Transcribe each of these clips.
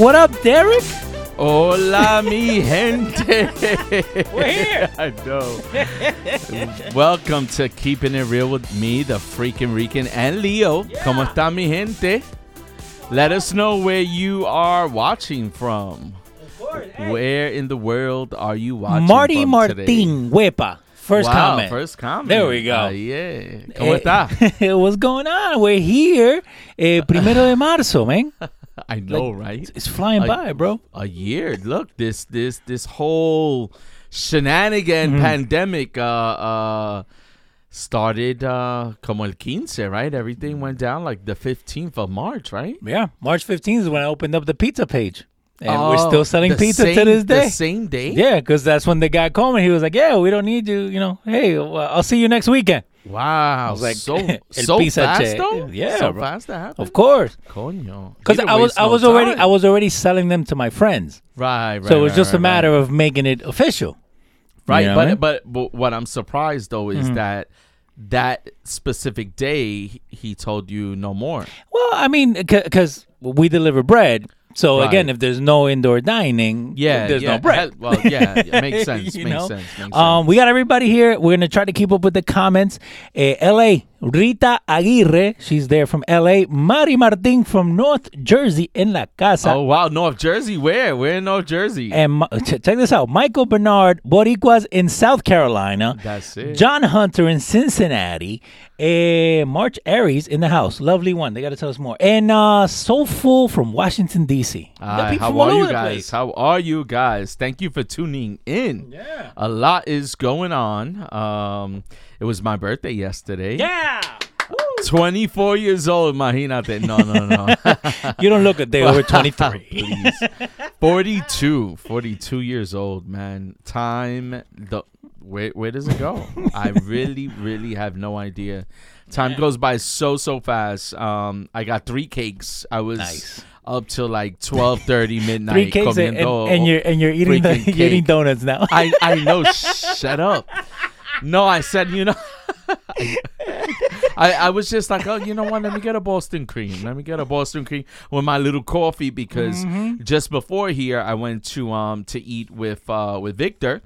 What up, Derek? Hola, mi gente. We're here. I know. Welcome to Keeping It Real with me, the freaking Rican, and Leo. ¿Cómo está, mi gente? Let us know where you are watching from. Where in the world are you watching Marty from today? Martin, Huepa. First wow, comment. First comment. There we go. Ah, yeah. ¿Cómo Eh, está? What's going on? We're here. Eh, primero de marzo, man. I know, right? It's flying I- by, bro. a year. Look, this this this whole shenanigan Mm-hmm. pandemic uh uh started uh como el quince, right? Everything went down like the 15th of March, right? Yeah, March 15th is when I opened up the pizza page. And we're Oh, still selling pizza to same- this day. The same day? Yeah, because that's when the guy called me. He was like, "Yeah, we don't need you. You know, hey, well, I'll see you next weekend." Wow. like, so so pizza fast che- though? Yeah, So bro. fast that happened? Of course, Coño. because I was I was already. I was already selling them to my friends. Right, right. so it was right, just a matter right. of making it official. Right, You know but, what I mean? but but what I'm surprised though Mm-hmm. is that that specific day he- he told you no more. Well, I mean, because we deliver bread. So Right. again, if there's no indoor dining, Yeah, there's yeah. no bread. Well, yeah, yeah, makes sense. Makes know? sense. Makes Um, sense. we got everybody here. We're gonna try to keep up with the comments. Eh, L.A. Rita Aguirre, she's there from L.A. Mari Martin from North Jersey in la casa. Oh wow, North Jersey. Where? Where in North Jersey? And ch- check this out: Michael Bernard, Boricuas in South Carolina. That's it. John Hunter in Cincinnati. Eh, March Aries in the house. Lovely one. They got to tell us more. And uh, Soulful from Washington, D.C. Hi, how are you guys? How are you guys? Thank you for tuning in. Yeah. A lot is going on. Um, it was my birthday yesterday. Yeah. 24 years old, imagínate. No, no, no. You don't look a day over 23. Please. 42. 42 years old, man. Time, the where, where does it go? I really, really have no idea. Time goes by so, so fast. Um, I got three cakes. I was Nice. up till like 12.30 midnight. Three cakes and, and, and you're and you're eating the, you're eating donuts now. I, I know. Shut up. No, I said, you know. I, I was just like, oh, you know what? Let me get a Boston cream. Let me get a Boston cream with my little coffee because Mm-hmm. just before here, I went to um to eat with uh with Victor.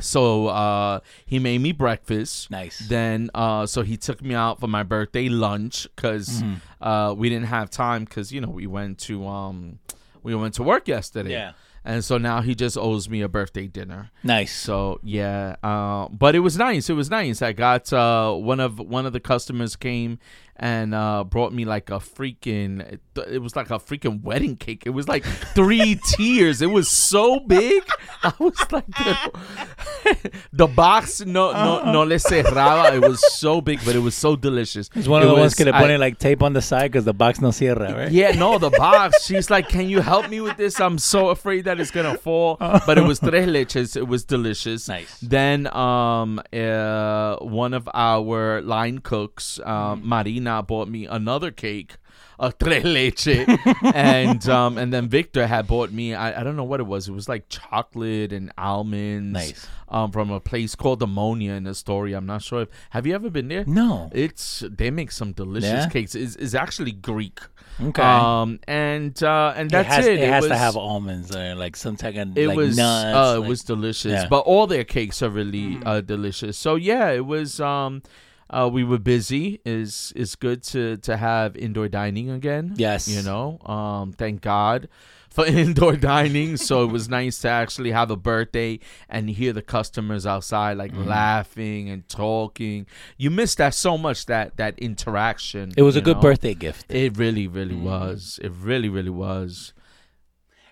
So uh he made me breakfast. Nice. Then uh so he took me out for my birthday lunch because Mm-hmm. uh we didn't have time because you know we went to um we went to work yesterday. Yeah. And so now he just owes me a birthday dinner. nice. So yeah, uh, but it was nice. It was nice. I got uh, one of one of the customers came and uh, brought me like a freaking. It, it was like a freaking wedding cake. It was like three tiers. It was so big. I was like, the, the box no no no le cerraba. It was so big, but it was so delicious. It's one of It the ones was- que le I- ponen like tape on the side because the box no cierra, right? yeah, no, the box. She's like, "Can you help me with this? I'm so afraid that it's gonna fall." But it was tres leches. It was delicious. Nice. Then, um, uh, one of our line cooks, Mm. um, Marina, bought me another cake. A tres leche, and um, and then Victor had bought me. I, I don't know what it was. It was like chocolate and almonds. Nice. Um, from a place called Omonia in Astoria. I'm not sure if have you ever been there? No. It's they make some delicious Yeah? cakes. It's, it's actually Greek. Okay. Um and uh and that's it has, it. has was, to have almonds or like some type of it like was nuts. uh, it like- was delicious. yeah. Mm. But all their cakes are really uh delicious. So yeah, it was um uh we were busy. Is is good to to have indoor dining again. Yes. You know. Um thank God for indoor dining. so it was nice to actually have a birthday and hear the customers outside like Mm-hmm. laughing and talking. You miss that so much that that interaction. It was a you good birthday gift. It really, really Mm. was. It really, really was.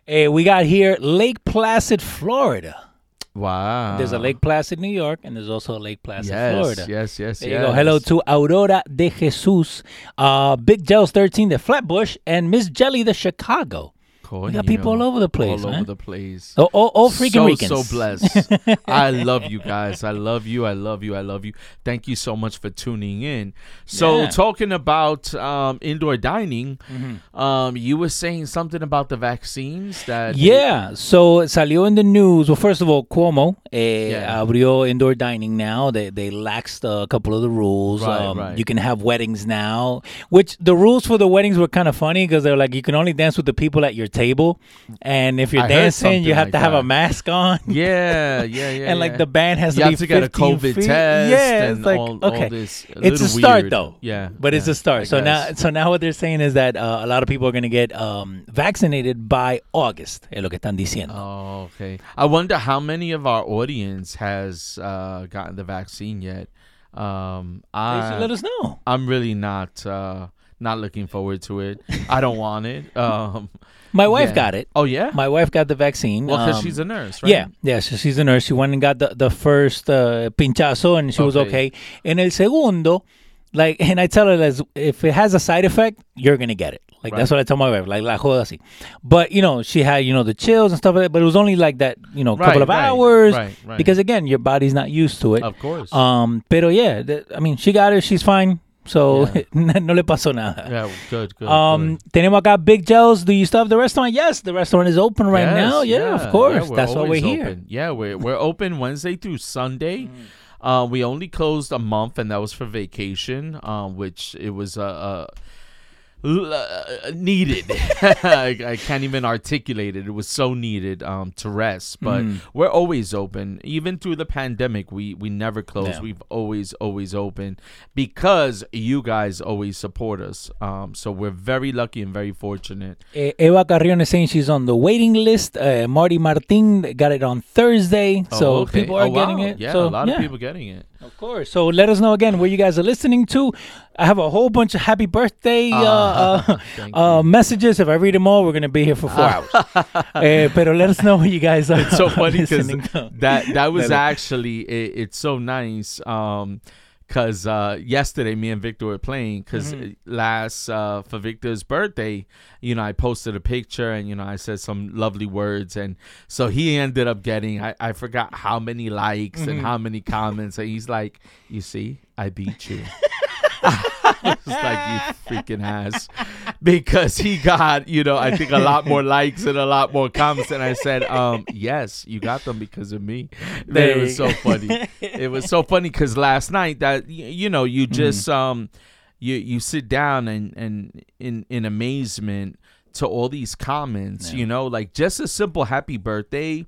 Hey, we got here Lake Placid, Florida. Wow. There's a Lake Placid, New York, and there's also a Lake Placid, yes, Florida. Yes, yes, There yes. you go. Hello to Aurora de Jesus, uh, Big Gels 13, the Flatbush, and Miss Jelly, the Chicago. We got people all over the place, All man. over the place. Oh, all, all freaking so, Ricans. so blessed. I love you guys. I love you. I love you. I love you. Thank you so much for tuning in. So, Yeah. talking about um, indoor dining, um, you were saying something about the vaccines that. Yeah, so salió in the news. Well, first of all, Cuomo eh, Yeah. abrió indoor dining now. They they laxed a couple of the rules. Right, um, right. You can have weddings now, which the rules for the weddings were kind of funny because they're like you can only dance with the people at your table, and if you're I dancing, you have like to have a mask on. Yeah, yeah, yeah. and like yeah. the band has you to have be to get a COVID feet. test. Yeah, and it's like all, okay, all this. A it's a start weird. though. Yeah, but it's a start. I So now, so now what they're saying is that uh, a lot of people are going to get um, vaccinated by August. Es lo que están diciendo. Oh, okay. I wonder how many of our audience has uh, gotten the vaccine yet. Um, I should let us know. I'm really not uh, not looking forward to it. I don't want it. Um, My wife yeah. got it. oh yeah. My wife got the vaccine. well, because um, she's a nurse, right? Yeah, yeah. So she's a nurse. She went and got the, the first uh, pinchazo, and she was Okay. okay. En el segundo, like, and I tell her, like, if it has a side effect, you're gonna get it. Like that's what I tell my wife. Like, la joda así. But you know, she had you know the chills and stuff like that. But it was only like that, you know, Right, couple of right, hours right, right. because again, your body's not used to it. of course. Um, pero yeah, th- I mean, she got it. She's fine. So Yeah. no le pasó nada. yeah, good, good. Um, good. tenemos acá Big Gels. Do you still have the restaurant? Yes, the restaurant is open right Yes, now. Yeah, of course. That's why we're here. Open. Yeah, we're we're open Wednesday through Sunday. Mm. Uh, we only closed a month, and that was for vacation, um, which it was a. uh, uh, needed. I, I can't even articulate it. It was so needed um, to rest. But Mm. we're always open, even through the pandemic. We we never closed. Yeah. We've always always open because you guys always support us. Um, so we're very lucky and very fortunate. Eva Carrion is saying she's on the waiting list. Uh, Marty Martin got it on Thursday, so Oh, okay. people are Oh, getting it. Yeah, so, a lot yeah, of people getting it. Of course. So let us know again where you guys are listening to. I have a whole bunch of happy birthday uh, uh, Thank uh, messages. If I read them all, we're gonna be here for four hours. Eh, pero let us know where you guys are. it's so funny because that that was actually it, it's so nice um because uh yesterday me and victor were playing because Mm-hmm. last uh for victor's birthday you know i posted a picture and you know i said some lovely words and so he ended up getting i, I forgot how many likes Mm-hmm. and how many comments and he's like you see i beat you it's like you freaking ass. Because he got you know i think a lot more likes and a lot more comments and i said um yes you got them because of me. It was so funny. it was so funny because last night that you know you just um you you sit down and and in in amazement to all these comments you know like just a simple happy birthday.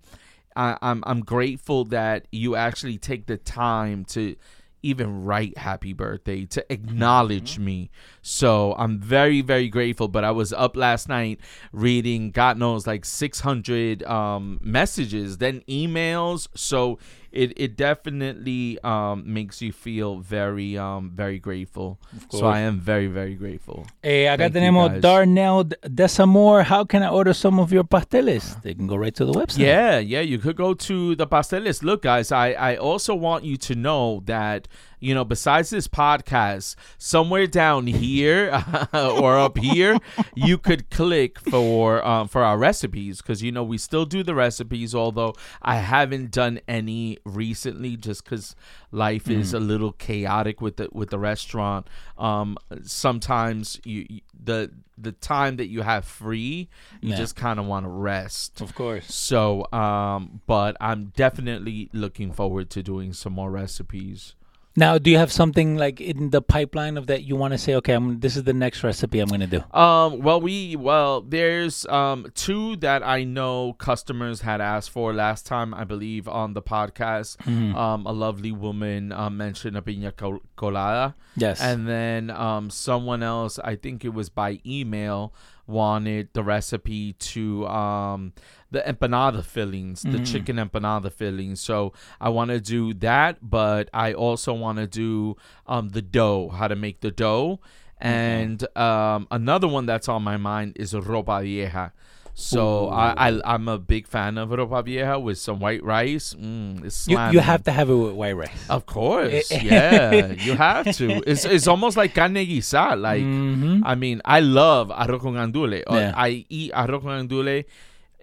I, I'm I'm grateful that you actually take the time to even write happy birthday to acknowledge me. So I'm very very grateful. But I was up last night reading God knows like 600 um, messages, then emails. So it it definitely um, makes you feel very um, very grateful. So. I am very very grateful. Eh, acá Thank you, tenemos guys. Darnell Desamor. How can I order some of your pasteles? They can go right to the website. Yeah, yeah, you could go to the pasteles. Look, guys, I, I also want you to know that, you know, besides this podcast, somewhere down here or up here, you could click for um, for our recipes because you know we still do the recipes, although I haven't done any recently just because life is a little chaotic with the with the restaurant. Um, sometimes you, you the the time that you have free, you Yeah. just kind of want to rest. Of course. So, um, but I'm definitely looking forward to doing some more recipes. Now, do you have something like in the pipeline of that you want to say? Okay, I'm, this is the next recipe I'm going to do. Um, well, we well, there's um two that I know customers had asked for last time, I believe, on the podcast. Mm-hmm. Um, a lovely woman um, mentioned a piña col- colada, Yes. and then um, someone else, I think it was by email, wanted the recipe to um the empanada fillings, the chicken empanada fillings. So I want to do that, but I also want to do um the dough, how to make the dough, and um another one that's on my mind is ropa vieja. So I, I I'm a big fan of ropa vieja with some white rice. Mm, it's you, you have to have it with white rice. Of course, yeah, you have to. It's it's almost like carne guisada. Like Mhm. I mean, I love arroz con andule. Yeah. I eat arroz con andule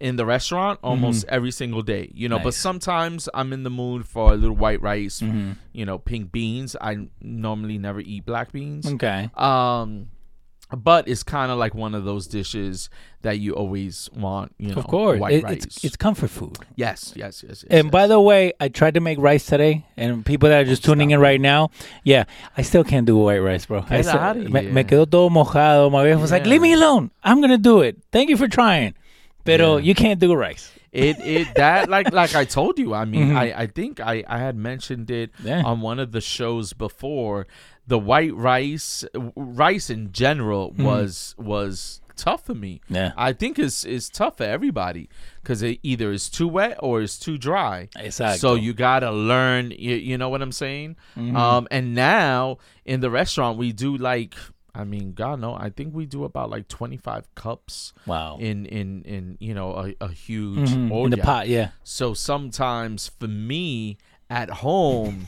in the restaurant almost every single day. You know, but sometimes I'm in the mood for a little white rice. Mhm. You know, pink beans. I normally never eat black beans. Okay. Um, but it's kind of like one of those dishes that you always want. You know, Of course. white It- rice. it's, it's comfort food. yes, yes, yes. yes And by the way, I tried to make rice today, and people that are just tuning in right now, yeah, I still can't do white rice, bro. I still- outta me, here. me quedó todo mojado. My wife was like, "Leave me alone. I'm gonna do it. Thank you for trying." Pero Yeah. you can't do rice. It it that like like I told you. I mean, Mhm. I I think I I had mentioned it Yeah. on one of the shows before. The white rice rice in general Mm-hmm. was was tough for me. Yeah. I think it's it's tough for everybody because it either is too wet or it's too dry. Exacto. So you gotta learn. You, you know what I'm saying? Mm-hmm. Um, and now in the restaurant we do like. I mean, God no, I think we do about like 25 cups Wow. in in in you know a, a huge Mhm. olla. In the pot, yeah. So sometimes for me at home,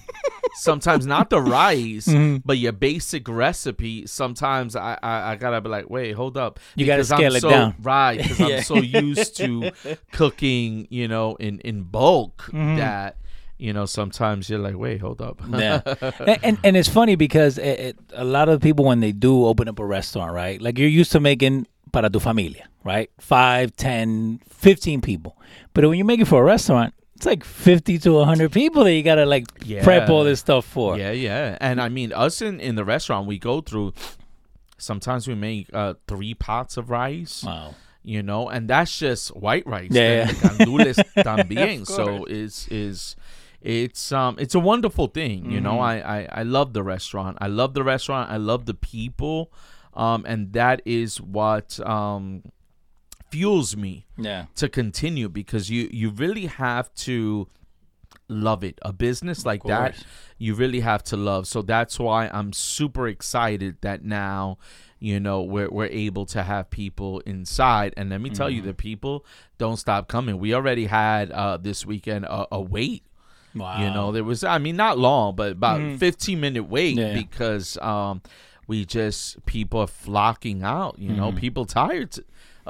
sometimes not the rice, Mhm. but your basic recipe. Sometimes I, I I gotta be like, wait, hold up. You gotta Because I'm scale it so- down. right? Because Yeah. I'm so used to cooking, you know, in in bulk Mhm. that you know sometimes you're like, wait, hold up. Yeah. and, and and it's funny because it, it, a lot of people when they do open up a restaurant, right? Like you're used to making para tu familia, right? Five, ten, fifteen people. But when you make it for a restaurant, it's like 50 to 100 people that you got to like prep all this stuff for. Yeah, yeah. And I mean, us in, in the restaurant, we go through, sometimes we make uh, three pots of rice, Wow. you know, and that's just white rice. Yeah, Then yeah. the gandules también. So it's, is it's um it's a wonderful thing, you know. Mm-hmm. I, I I love the restaurant. I love the restaurant. I love the people, um, and that is what um fuels me Yeah. to continue because you you really have to love it. A business like that, you really have to love. So that's why I'm super excited that now, you know, we're we're able to have people inside. And let me tell Mm-hmm. you, the people don't stop coming. We already had uh this weekend a, a wait. Wow. You know, there was I mean not long, but about 15 minute wait Mm-hmm. Yeah. because um we just people are flocking out, you Mm-hmm. know, people tired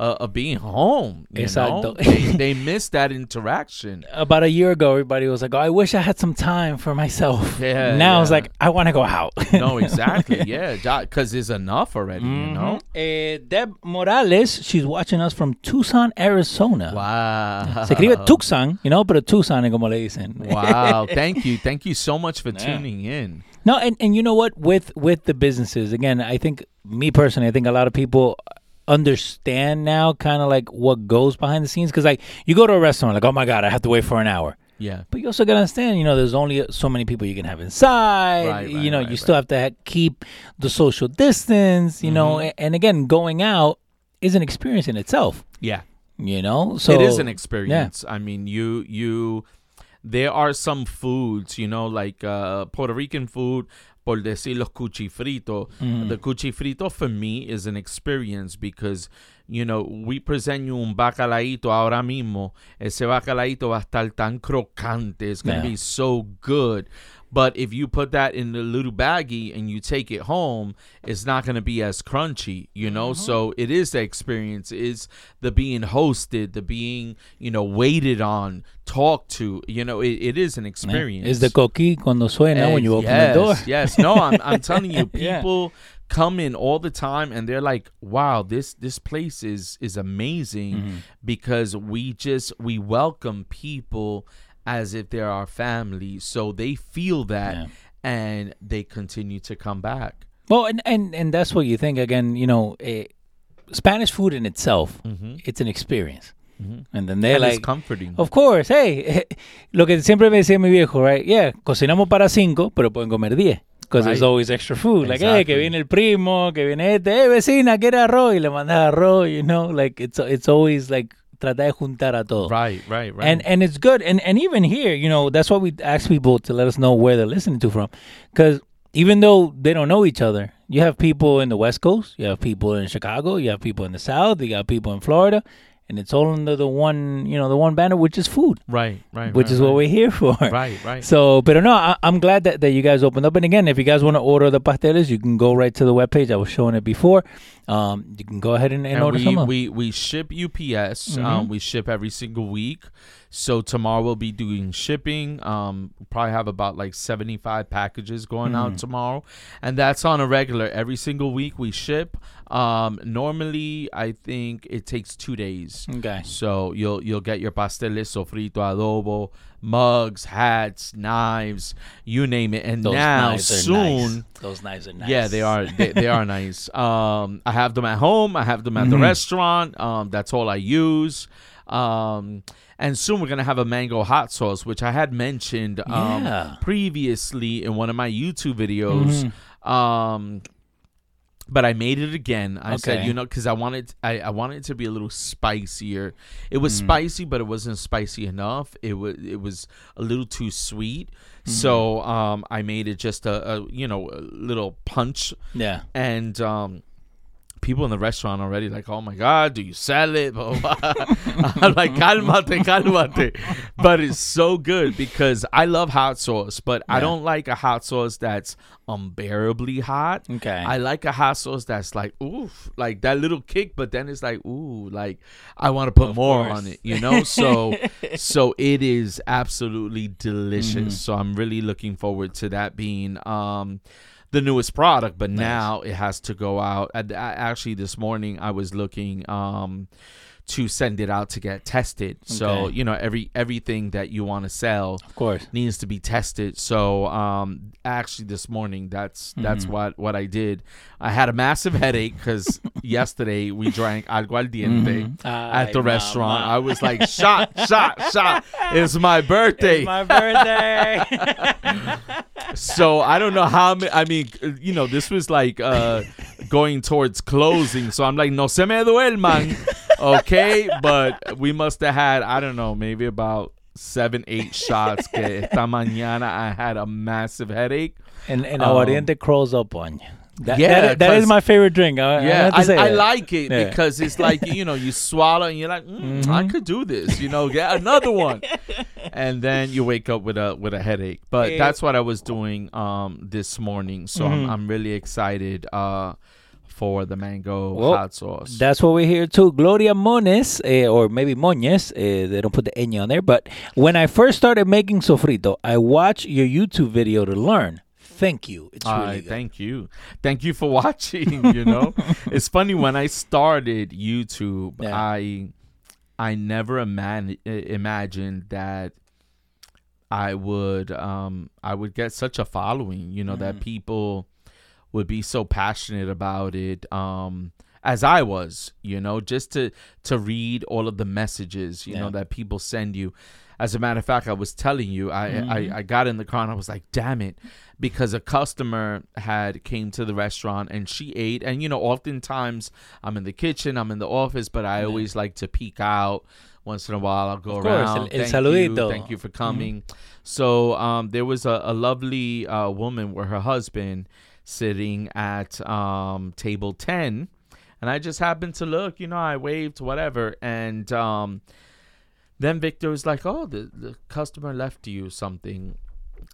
uh, of being home, you know. They, they miss that interaction. About a year ago, everybody was like, "Oh, I wish I had some time for myself." Yeah, Now it's like, I want to go out. No, exactly. Yeah, because it's enough already, you know. Eh, Deb Morales, she's watching us from Tucson, Arizona. Wow. Se escribe Tucson, you know, pero Tucson como le dicen. Wow. Thank you. Thank you so much for tuning in. No, and, and you know what? With with the businesses, again, I think me personally, I think a lot of people understand now kind of like what goes behind the scenes. Because like you go to a restaurant, like, oh my god, I have to wait for an hour. Yeah. But you also gotta understand, you know, there's only so many people you can have inside. Right, you right, know, right, you still have to ha- keep the social distance. You know, Mm-hmm. a- and again, going out is an experience in itself. Yeah. You know, so it is an experience. I mean, you you there are some foods, you know, like uh, Puerto Rican food, por decir los cuchifrito. Mm. The cuchifrito for me is an experience because, you know, we present you un bacalaíto ahora mismo. Ese bacalaíto va a estar tan crocante. It's going to Yeah. be so good. But if you put that in the little baggie and you take it home, it's not going to be as crunchy, you know? Mm-hmm. So it is the experience, is the being hosted, the being, you know, waited on, talked to. You know, it, it is an experience. Is the coqui cuando suena when you open yes, the door? Yes, no, I'm, I'm telling you, Yeah. people come in all the time and they're like, "Wow, this this place is is amazing," Mm-hmm. because we just we welcome people as if they're our family, so they feel that Yeah. and they continue to come back. Well, and, and and that's what you think again. You know, eh, Spanish food in itself, it's an experience, and then they're Mm-hmm. And like, comforting. Of course, hey, lo que siempre me decía mi viejo, right? Yeah, cocinamos para cinco, pero pueden comer diez. Because there's always extra food. Like, hey, que Exactly. viene el primo, que viene este, hey, vecina, quiere arroz, y le mandas arroz, you know? Like, it's it's always like, trata de juntar a todo. Right, right, right. And and it's good. And and even here, you know, that's why we ask people to let us know where they're listening to from. Because even though they don't know each other, you have people in the West Coast, you have people in Chicago, you have people in the South, you got people in Florida, and it's all under the one, you know, the one banner, which is food, right, right, which right, is what we're here for. Right, right. So, but no, I, I'm glad that, that you guys opened up. And again, if you guys want to order the pasteles, you can go right to the webpage. I was showing it before. Um, you can go ahead and, and, and order we, some. we we ship UPS. Mm-hmm. Um, we ship every single week So tomorrow we'll be doing shipping. Um, we'll probably have about like 75 packages going out tomorrow, and that's on a regular. Every single week we ship. Um, normally I think it takes two days. Okay. So you'll you'll get your pasteles, sofrito, adobo, mugs, hats, knives, you name it. And Those now soon. nice. Those knives are nice. Yeah, they are. They, they are nice. Um, I have them at home. I have them at the Mm-hmm. restaurant. Um, that's all I use. Um, and soon we're gonna have a mango hot sauce, which I had mentioned um, Yeah. previously in one of my YouTube videos. Um, but I made it again. I said, you know, because I wanted, I, I wanted it to be a little spicier. It was Mm. spicy, but it wasn't spicy enough. It was, it was a little too sweet. Mm-hmm. So, um, I made it just a, a, you know, a little punch, Yeah. and um, people in the restaurant already like, oh my god, do you sell it? I'm like, calmate, calmate. But it's so good because I love hot sauce, but I don't like a hot sauce that's unbearably hot. Okay. I like a hot sauce that's like oof, like that little kick, but then it's like ooh, like I want to put Of more course. on it, you know. So, so it is absolutely delicious. Mm-hmm. So I'm really looking forward to that being um the newest product. But now it has to go out. I, actually, this morning I was looking um to send it out to get tested. So you know every everything that you want to sell of course. needs to be tested. So um actually this morning that's that's Mm-hmm. what what I did. I had a massive headache cuz yesterday we drank aguardiente at the Ay, restaurant. I was like shot shot shot. It's my birthday. It's my birthday. so I don't know how many. I mean you know this was like uh going towards closing. So I'm like no se me duerman. Okay, but we must have had I don't know, maybe about seven, eight shots. Que esta mañana I had a massive headache. and and Um, aguardiente crawls up on you. That, Yeah, that, that is 'cause- my favorite drink. I, I Yeah, have to I, I like it Yeah. because it's like you know you swallow and you're like mm, I Mhm. could do this, you know, get another one, and then you wake up with a with a headache. But Eh. that's what I was doing um this morning, so Mhm. I'm I'm really excited uh for the mango Well, hot sauce. That's what we're here too. Gloria Mones, eh, or maybe Moñez, eh, they don't put the ñ on there. But when I first started making sofrito, I watched your YouTube video to learn. Thank you. It's really good. thank you, thank you for watching. You know, it's funny when I started YouTube, Yeah. I I never iman- imagined that I would um I would get such a following. You know that Mm. people would be so passionate about it. Um, as I was, you know, just to to read all of the messages, you know, that people send you. As a matter of fact, I was telling you, I, Mhm. I I got in the car and I was like, damn it, because a customer had came to the restaurant and she ate, and you know, oftentimes I'm in the kitchen, I'm in the office, but I Yeah. always like to peek out. Once in a while, I'll go around. el- el thank saludito. you, thank you for coming. So um, there was a, a lovely uh, woman with her husband sitting at um, table 10 and i just happened to look you know i waved whatever and um, then victor was like oh the, the customer left you something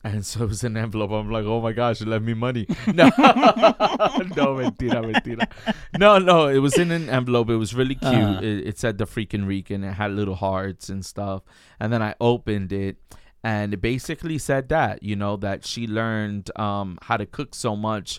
and so it was an envelope. I'm like, oh my gosh, it left me money. No, no, mentira, mentira. No, no, it was in an envelope. It was really cute. Uh-huh. It, it said the freaking Rican. It had little hearts and stuff. And then I opened it, and it basically said that you know that she learned um, how to cook so much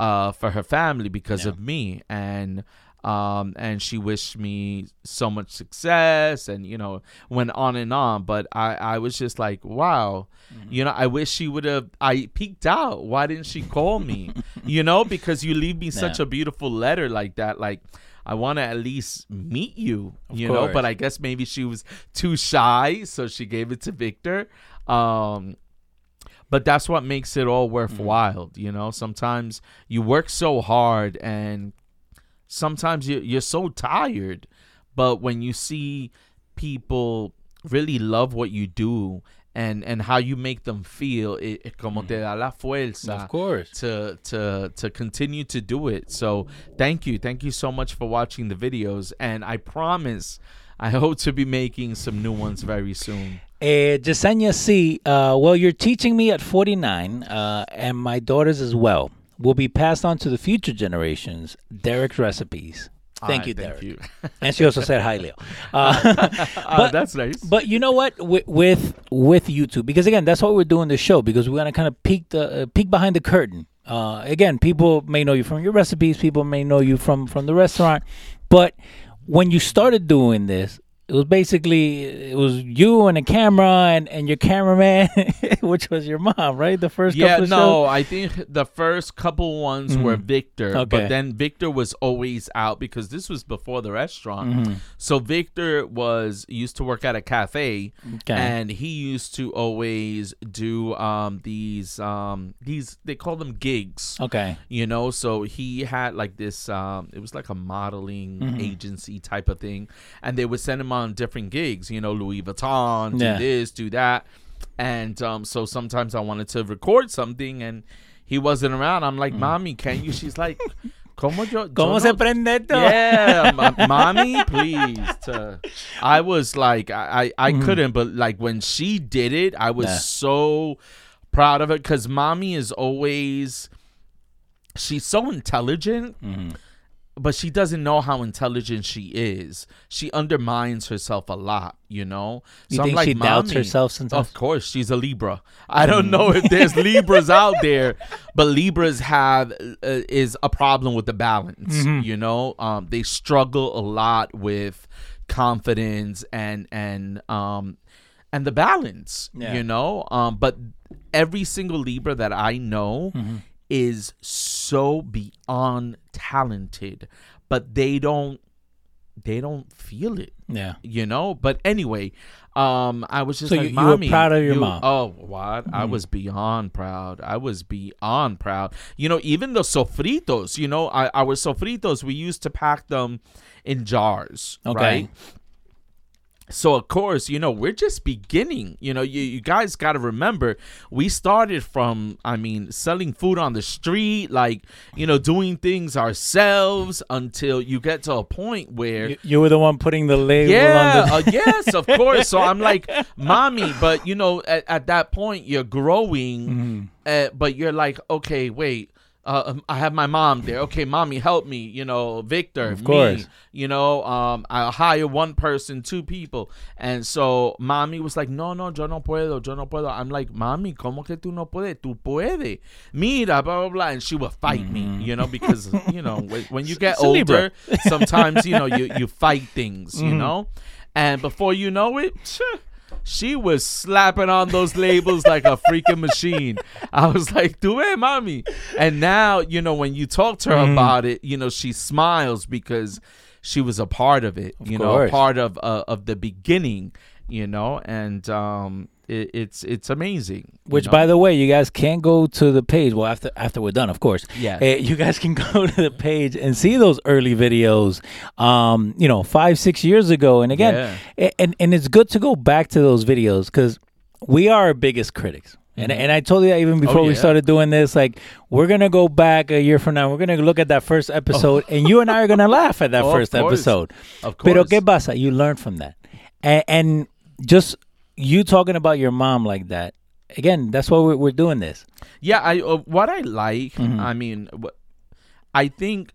uh, for her family because Yeah. of me, and um, and she wished me so much success, and you know went on and on. But I I was just like, wow, you know, I wish she would have. I peeked out. Why didn't she call me? you know, because you leave me such a beautiful letter like that, like. I want to at least meet you, Of you know, but I guess maybe she was too shy, so she gave it to Victor. Um, but that's what makes it all worthwhile, you know. Sometimes you work so hard, and sometimes you you're so tired, but when you see people really love what you do and and how you make them feel, it, it como te da la fuerza Of course. to to to continue to do it. So thank you, thank you so much for watching the videos, and I promise I hope to be making some new ones very soon. Uh, Jasenia C, uh, well, you're teaching me at 49, uh, and my daughters as well. Will be passed on to the future generations. Derek's recipes. Thank Ah, you, Derek. you. and she also said hi, Leo. Uh, Ah, that's nice. But you know what? With with, with YouTube, because again, that's why we're doing the show because we're gonna kind of peek the uh, peek behind the curtain. Uh, again, people may know you from your recipes. People may know you from from the restaurant. But when you started doing this, it was basically it was you and a camera and, and your cameraman, which was your mom, right? The first yeah, couple of no, I think the first couple ones were Victor, Mm-hmm. Okay. but then Victor was always out because this was before the restaurant. Mm-hmm. So Victor was used to work at a cafe, Okay. and he used to always do um these um these they call them gigs. Okay. You know, so he had like this um it was like a modeling Mm-hmm. agency type of thing. And they would send him on different gigs, you know, Louis Vuitton, do Yeah. this, do that. And um so sometimes I wanted to record something and he wasn't around. I'm like, Mommy, can you? She's like, ¿Cómo yo? yo Mm. Se no- prende esto? yeah, m- mommy, please. uh, I was like, I, I, I couldn't, but like when she did it, I was. Yeah. so proud of it because mommy is always, she's so intelligent, Mm-hmm. But she doesn't know how intelligent she is. She undermines herself a lot, you know. You so think I'm like, she doubts herself sometimes? Of course, she's a Libra. I don't know if there's Libras out there, but Libras have uh, is a problem with the balance. Mm-hmm. You know, um, they struggle a lot with confidence and and um and the balance. Yeah. You know, um, but every single Libra that I know Mm-hmm. Is so beyond talented, but they don't they don't feel it Yeah. you know. But anyway, um, I was just So like, you- you were proud of your you- mom." Mm-hmm. Oh, what? I was beyond proud. I was beyond proud. You know, even the sofritos. You know, I, our sofritos we used to pack them in jars, Okay. right? So of course, you know, we're just beginning. You know, you, you guys got to remember, we started from, I mean, selling food on the street, like you know, doing things ourselves until you get to a point where You, you were the one putting the label yeah, on the. uh, yes, of course. So I'm like, mommy, but you know, at, at that point, you're growing, Mm-hmm. uh, but you're like, okay, wait. Uh, um, I have my mom there. Okay, mommy, help me. You know, Victor, Of course. me. You know, um, I'll hire one person, two people, and so mommy was like, no, no, yo no puedo, yo no puedo. I'm like, mommy, cómo que tú no puedes? Tú puedes. Mira, blah blah blah, and she would fight me. You know, because you know when, you get It's a Libra. older, sometimes you know you you fight things. Mm-hmm. You know, and before you know it. She was slapping on those labels like a freaking machine. I was like, "Do it, mommy." And now, you know, when you talk to her Mm-hmm. about it, you know, she smiles because she was a part of it. you know, a part of uh, of the beginning. You know, and um, it, it's it's amazing. you Which, know? by the way, you guys can go to the page. Well, after after we're done, of course. Yeah. Eh, you guys can go to the page and see those early videos. Um, you know, five six years ago, and again, a- and and it's good to go back to those videos because we are our biggest critics. And, and I told you that even before we Mm-hmm. Oh, yeah. started doing this, like we're gonna go back a year from now. We're gonna look at that first episode, and you and I are gonna laugh at that Oh, of first course. episode. Of course. Pero qué pasa? You learn from that, and, and just you talking about your mom like that. Again, that's why we're, we're doing this. Yeah, I uh, what I like. Mm-hmm. I mean, I think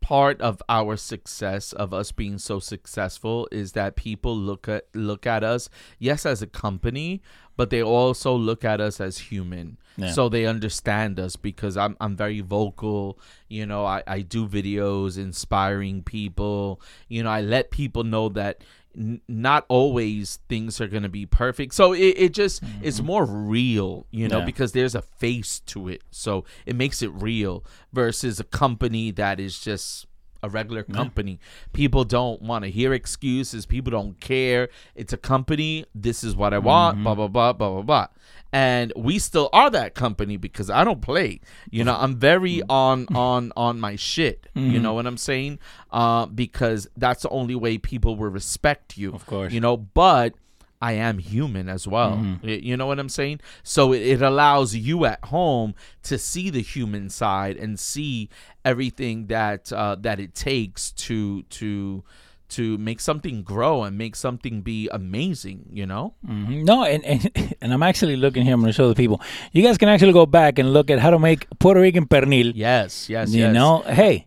part of our success of us being so successful is that people look at look at us yes as a company but they also look at us as human Yeah. so they understand us because I'm I'm very vocal you know I, I do videos inspiring people you know I let people know that n- not always things are going to be perfect. So it, it just is mm-hmm. more real you know Yeah. because there's a face to it. So it makes it real versus a company that is just a regular company. People don't want to hear excuses. People don't care. It's a company. This is what i want. Blah mm-hmm. blah blah blah blah blah and we still are that company because i don't play. You know i'm very on on on my shit. You know what i'm saying? Uh because that's the only way people will respect you. Of course. you know but I am human as well. Y- You know what I'm saying? So it, it allows you at home to see the human side and see everything that uh, that it takes to to to make something grow and make something be amazing. You know? Mhm. No, and, and and I'm actually looking here. I'm going to show the people. You guys can actually go back and look at how to make Puerto Rican pernil. Yes, yes, You yes. know, hey,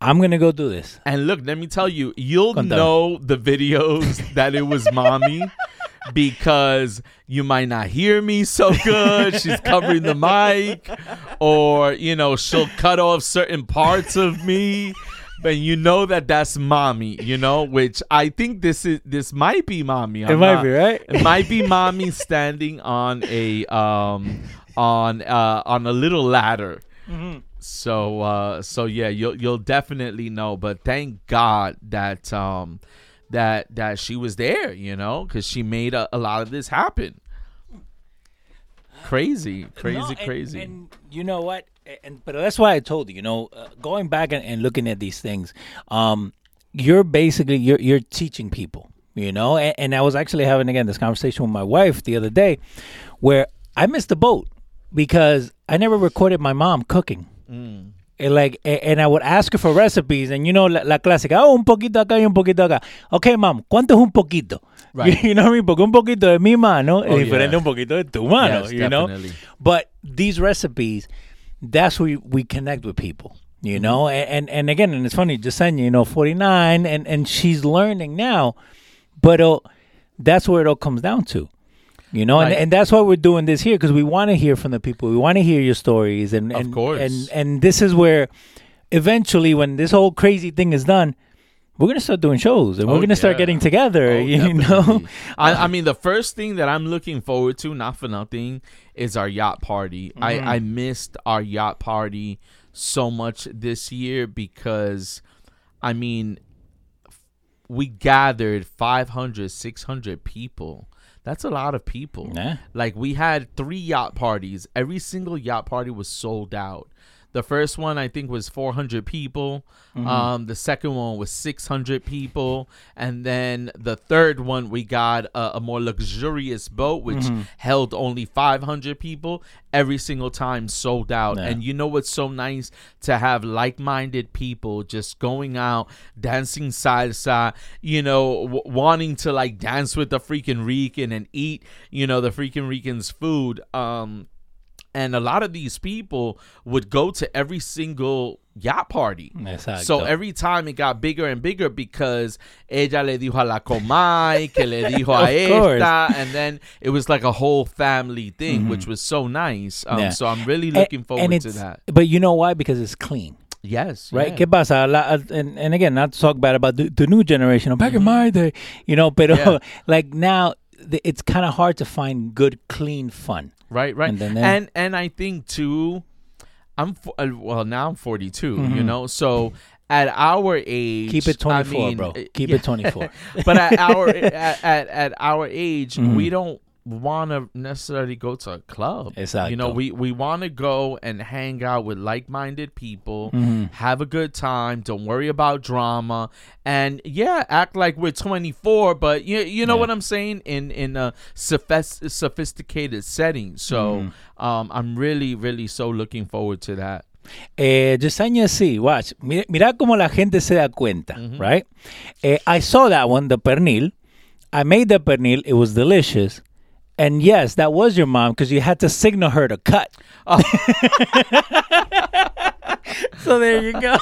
I'm gonna go do this. And look, let me tell you, you'll Contame. know the videos that it was mommy because you might not hear me so good. She's covering the mic, or you know, she'll cut off certain parts of me. But you know that that's mommy, you know, which I think this is this might be mommy. it I'm might not- be right. It might be mommy standing on a um on uh on a little ladder. Mm-hmm. So uh so yeah, you'll you'll definitely know. But thank God that um that that she was there, you know, because she made a, a lot of this happen. Crazy, crazy, No, and- crazy. And, you know what? And but that's why I told you. You know, uh, going back and, and looking at these things, um, you're basically you're you're teaching people. You know, and, and I was actually having again this conversation with my wife the other day, where I missed the boat because I never recorded my mom cooking. Mm. And like, and I would ask her for recipes, and you know, la, la clásica, oh, un poquito acá y un poquito acá. Okay, mom, ¿cuánto es un poquito? Right. You know what I mean? Porque un poquito de mi mano es Oh, diferente yeah. un poquito de tu mano, Yes, you know? But these recipes, that's where we, we connect with people, you mm-hmm. know? And, and and again, and it's funny, Jasenia, you know, 49, and, and she's learning now, but that's where it all comes down to. You know, and, Right. and that's why we're doing this here because we want to hear from the people. We want to hear your stories, and Of course. and and this is where, eventually, when this whole crazy thing is done, we're gonna start doing shows, and we're Oh, gonna start getting together. Oh, you know. I, I mean, the first thing that I'm looking forward to, not for nothing, is our yacht party. Mm-hmm. I, I missed our yacht party so much this year because, I mean, we gathered 500, 600 people. That's a lot of people. Yeah. Like, we had three yacht parties. Every single yacht party was sold out. The first one I think was 400 people. Um, the second one was 600 people, and then the third one we got a, a more luxurious boat which held only 500 people. Every single time sold out. Yeah. And you know what's so nice to have like-minded people just going out dancing salsa, you know, w- wanting to like dance with the freaking Rican and eat, you know, the freaking Rican's food. Um and a lot of these people would go to every single yacht party. Exacto. So every time it got bigger and bigger because ella le dijo a la comay, que le dijo a course. esta, and then it was like a whole family thing, which was so nice. Um, Mm-hmm. Yeah. So I'm really looking and forward to it's- that. But you know why? Because it's clean. Yes, right? yeah. ¿Qué pasa? La- and, and again, not to talk bad about the, the new generation. Back in my day, you know, but Mm-hmm. Yeah. like now, it's kind of hard to find good, clean fun. Right right And and then- and, and I think too i'm uh, well now i'm 42 you Mhm. know so at our age Keep it I 24, mean, bro. uh, Keep yeah. it 24. but at our at, at, at our age Mhm. we don't want to necessarily go to a club Exactly. you know we we want to go and hang out with like-minded people Mhm. have a good time don't worry about drama and yeah act like we're 24 but you, you know Yeah. what i'm saying in in a sophis- sophisticated setting so Mm-hmm. um i'm really really so looking forward to that Eh, sí, watch. Mira, mira cómo la gente se da cuenta, Mm-hmm. right? Eh, I saw that one, the pernil. I made the pernil. It was delicious. And yes, that was your mom because you had to signal her to cut. Oh. so there you go.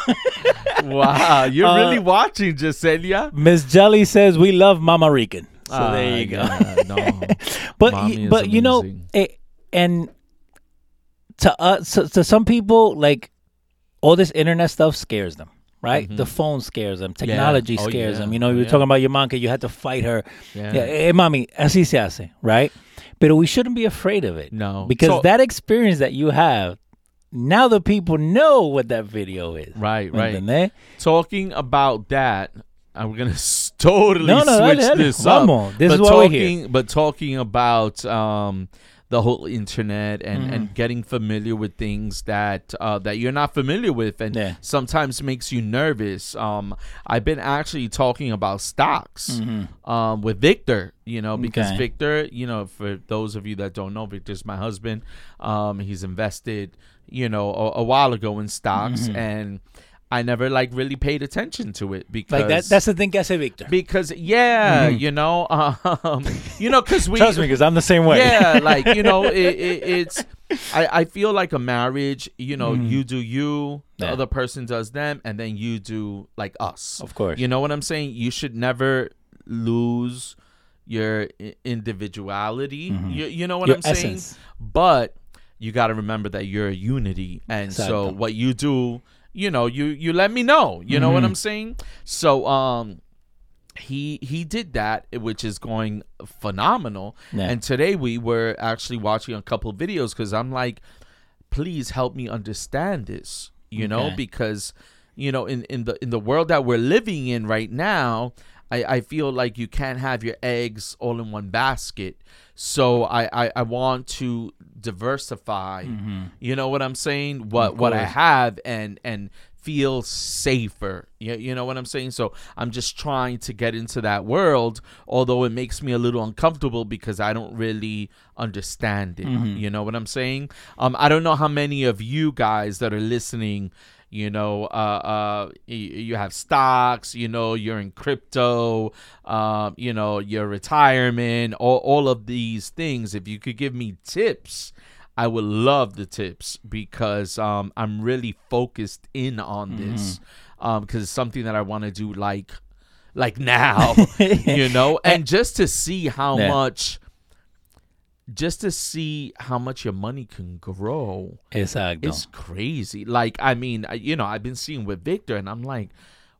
wow you're Uh, really watching Jacelia. Miss Jelly says we love Mama Rican. So Ah, there you go. yeah, no. but y- is but you know, amazing. eh, and to us, to, to some people, like all this internet stuff scares them. Right, the phone scares them. Technology Oh, scares yeah. them. You know, Oh, you were yeah. talking about your mom, you had to fight her. Yeah. Yeah, eh, mami, así se hace, right? But we shouldn't be afraid of it. No. because So- that experience that you have, now the people know what that video is. Right, right. talking about that, we're gonna s- totally No, no, switch dale, dale. this up. Vamos. This but is why we're here. talking, but talking about um, the whole internet and, Mm-hmm. and getting familiar with things that uh, that you're not familiar with, and Yeah. sometimes makes you nervous. Um, I've been actually talking about stocks um, with Victor. You know, because Mm-hmm. Okay. Victor, you know, for those of you that don't know, Victor's my husband. Um, he's invested, you know, a, a while ago in stocks Mm-hmm. and. I never like really paid attention to it because Like that. That's the thing que hace Victor. because yeah, Mhm. you know, um, you know, because we Trust me, because I'm the same way. yeah, like you know, it, it, it's. I, I feel like a marriage. You know, Mhm. you do you, the Yeah. other person does them, and then you do like us. of course. You know what I'm saying? You should never lose your i- individuality. Mhm. You, you know what Your I'm saying? essence. But you got to remember that you're a unity, and so what you do, you know, you you let me know. You know what Mhm. I'm saying? So um, he he did that, which is going phenomenal. Yeah. And today we were actually watching a couple videos because I'm like, please help me understand this, you know, because you know in in the in the world that we're living in right now. I, I feel like you can't have your eggs all in one basket. So I, I, I want to diversify Mhm. you know what I'm saying? What what I have and and feel safer. You, you know what I'm saying? So I'm just trying to get into that world, although it makes me a little uncomfortable because I don't really understand it. Mhm. You know what I'm saying? Um, I don't know how many of you guys that are listening. You know, uh, uh, you, have stocks. You know, you're in crypto. Um, you know, your retirement. All all of these things. If you could give me tips, I would love the tips because um, I'm really focused in on this because it's something that I want to do like like now, you know, and just to see how Yeah. much, just to see how much your money can grow. Exacto. It's crazy. Like I mean, you know, I've been seeing with Victor, and I'm like,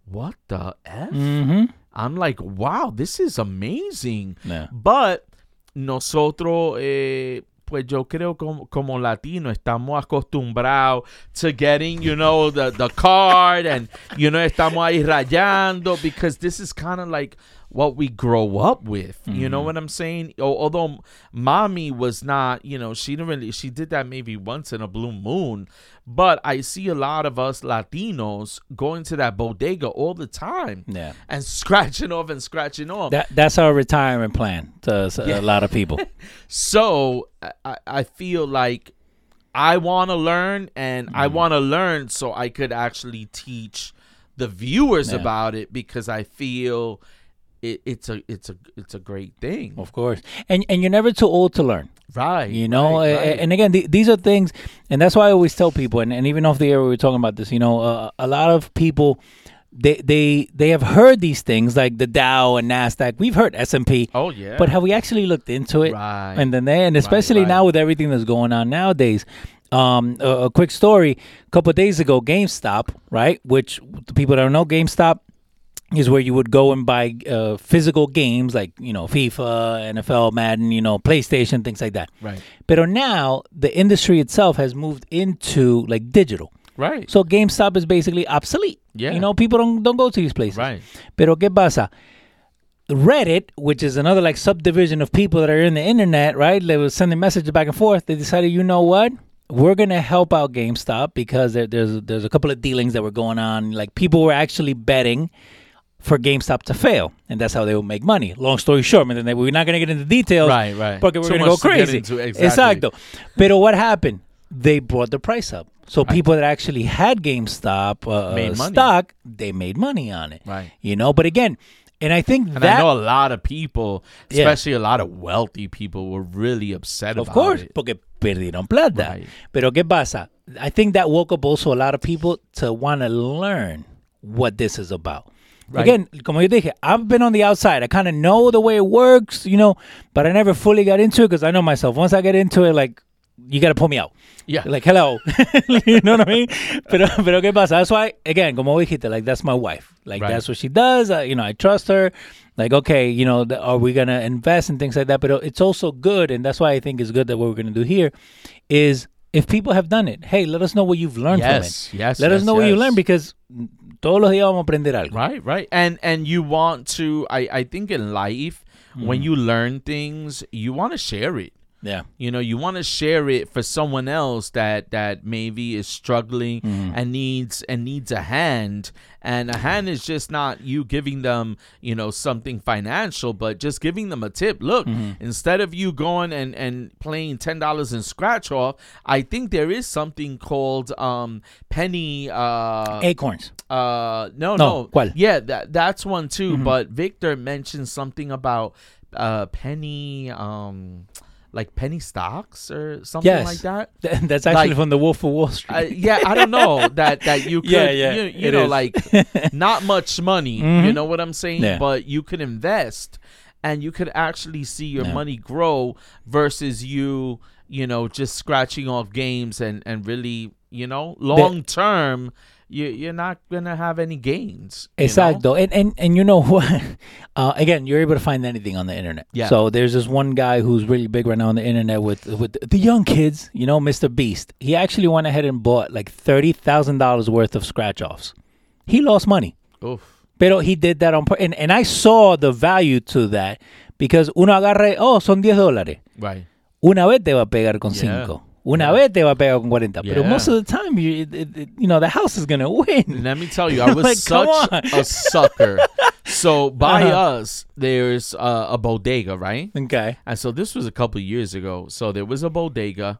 what the f? hmm I'm like, wow, this is amazing. Yeah. But nosotros, eh, pues yo creo como, como latino estamos acostumbrados to getting, you know, the, the card and, you know, estamos ahí rayando because this is kind of like what we grow up with. You know Mhm. what I'm saying? Although mommy was not, you know, she didn't really, she did that maybe once in a blue moon. But I see a lot of us Latinos going to that bodega all the time Yeah. and scratching off and scratching off. That that's our retirement plan to Yeah. a lot of people. So I- I, I feel like I want to learn and I Mm-hmm. want to learn so I could actually teach the viewers Yeah. about it because I feel it, it's a it's a it's a great thing. of course. And and you're never too old to learn. Right. You know, right, right. and again, th- these are things, and that's why I always tell people, and, and even off the air, we were talking about this. You know, uh, a lot of people, they they they have heard these things like the Dow and Nasdaq. We've heard S and P, oh yeah. but have we actually looked into it? right. And then they, and especially right. now with everything that's going on nowadays. Um, a, a quick story: a couple of days ago, GameStop, right? Which the people that don't know, GameStop is where you would go and buy uh, physical games like you know FIFA, NFL, Madden, you know PlayStation, things like that. right. But now the industry itself has moved into like digital. Right. So GameStop is basically obsolete. Yeah. You know, people don't don't go to these places. Right. Pero qué pasa? Reddit, which is another like subdivision of people that are in the internet, right? They were sending messages back and forth. They decided, you know what? We're gonna help out GameStop because there, there's there's a couple of dealings that were going on. Like people were actually betting for GameStop to fail, and that's how they will make money. Long story short, and then they, we're not gonna get into details, Right. Right. Porque we're go much to get crazy. into, exactly. Exacto. Pero what happened? They brought the price up. So people that actually had GameStop uh, stock, they made money on it. Right. You know, but again, and I think And that I know a lot of people, Yeah. especially a lot of wealthy people, were really upset of about course, it. porque perdieron plata. Right. Pero qué pasa? I think that woke up also a lot of people to want to learn what this is about. Right. Again, como yo dije, I've been on the outside. I kind of know the way it works, you know, but I never fully got into it because I know myself. Once I get into it, like, you got to pull me out. Yeah. Like, hello. you know what I mean? Pero, pero qué pasa? That's why, again, como dijiste, like, that's my wife. Like, Right. that's what she does. Uh, you know, I trust her. Like, okay, you know, are we going to invest and things like that? But it's also good, and that's why I think it's good that what we're going to do here is if people have done it, hey, let us know what you've learned yes. from it. Yes. Let us yes, know what you learned because todos los días vamos a aprender algo. Right, right. And and you want to I I think in life Mm-hmm. when you learn things, you want to share it. Yeah. You know, you want to share it for someone else that that maybe is struggling Mm-hmm. and needs and needs a hand. And a hand is just not you giving them, you know, something financial, but just giving them a tip. Look, Mm-hmm. instead of you going and and playing ten dollars in scratch off, I think there is something called um penny uh Acorns. uh no No, no, yeah that that's one too. Mm-hmm. But Victor mentioned something about uh penny um like penny stocks or something Yes. like that. Th- That's actually Like- from the Wolf of Wall Street. Yeah, I don't know that that you could Yeah, yeah, you, you know is. like not much money, you Mhm. know what I'm saying, Yeah. but you could invest and you could actually see your Yeah. money grow versus you you know just scratching off games and and really you know long term you you're not gonna have any gains. you know? And, and and you know what? Uh, again, you're able to find anything on the internet. Yeah. So there's this one guy who's really big right now on the internet with with the young kids. You know, Mr. Beast. He actually went ahead and bought like thirty thousand dollars worth of scratch offs. He lost money, Oof. pero he did that on and and I saw the value to that because uno agarre oh son 10 dólares. Right. Una vez te va a pegar con Yeah. cinco. Una vez te va a pegar con 40. Pero Yeah. most of the time, you, it, it, you know, the house is going to win. Let me tell you, I was Like, such a sucker. So by Uh-huh. us, there's uh, a bodega, right? Okay. And so this was a couple years ago. So there was a bodega.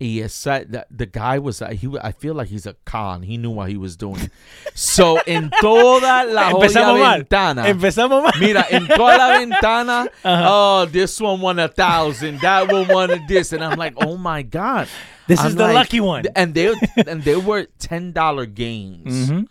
He said that the guy was he. I feel like he's a con. He knew what he was doing. So en toda la Empezamos mal. ventana. Empezamos mal. Mira, en toda la ventana, Uh-huh. oh, this one won a thousand, that one won a this, and I'm like, oh my god, This I'm is the like- lucky one. and they and they were ten dollar games. Mhm.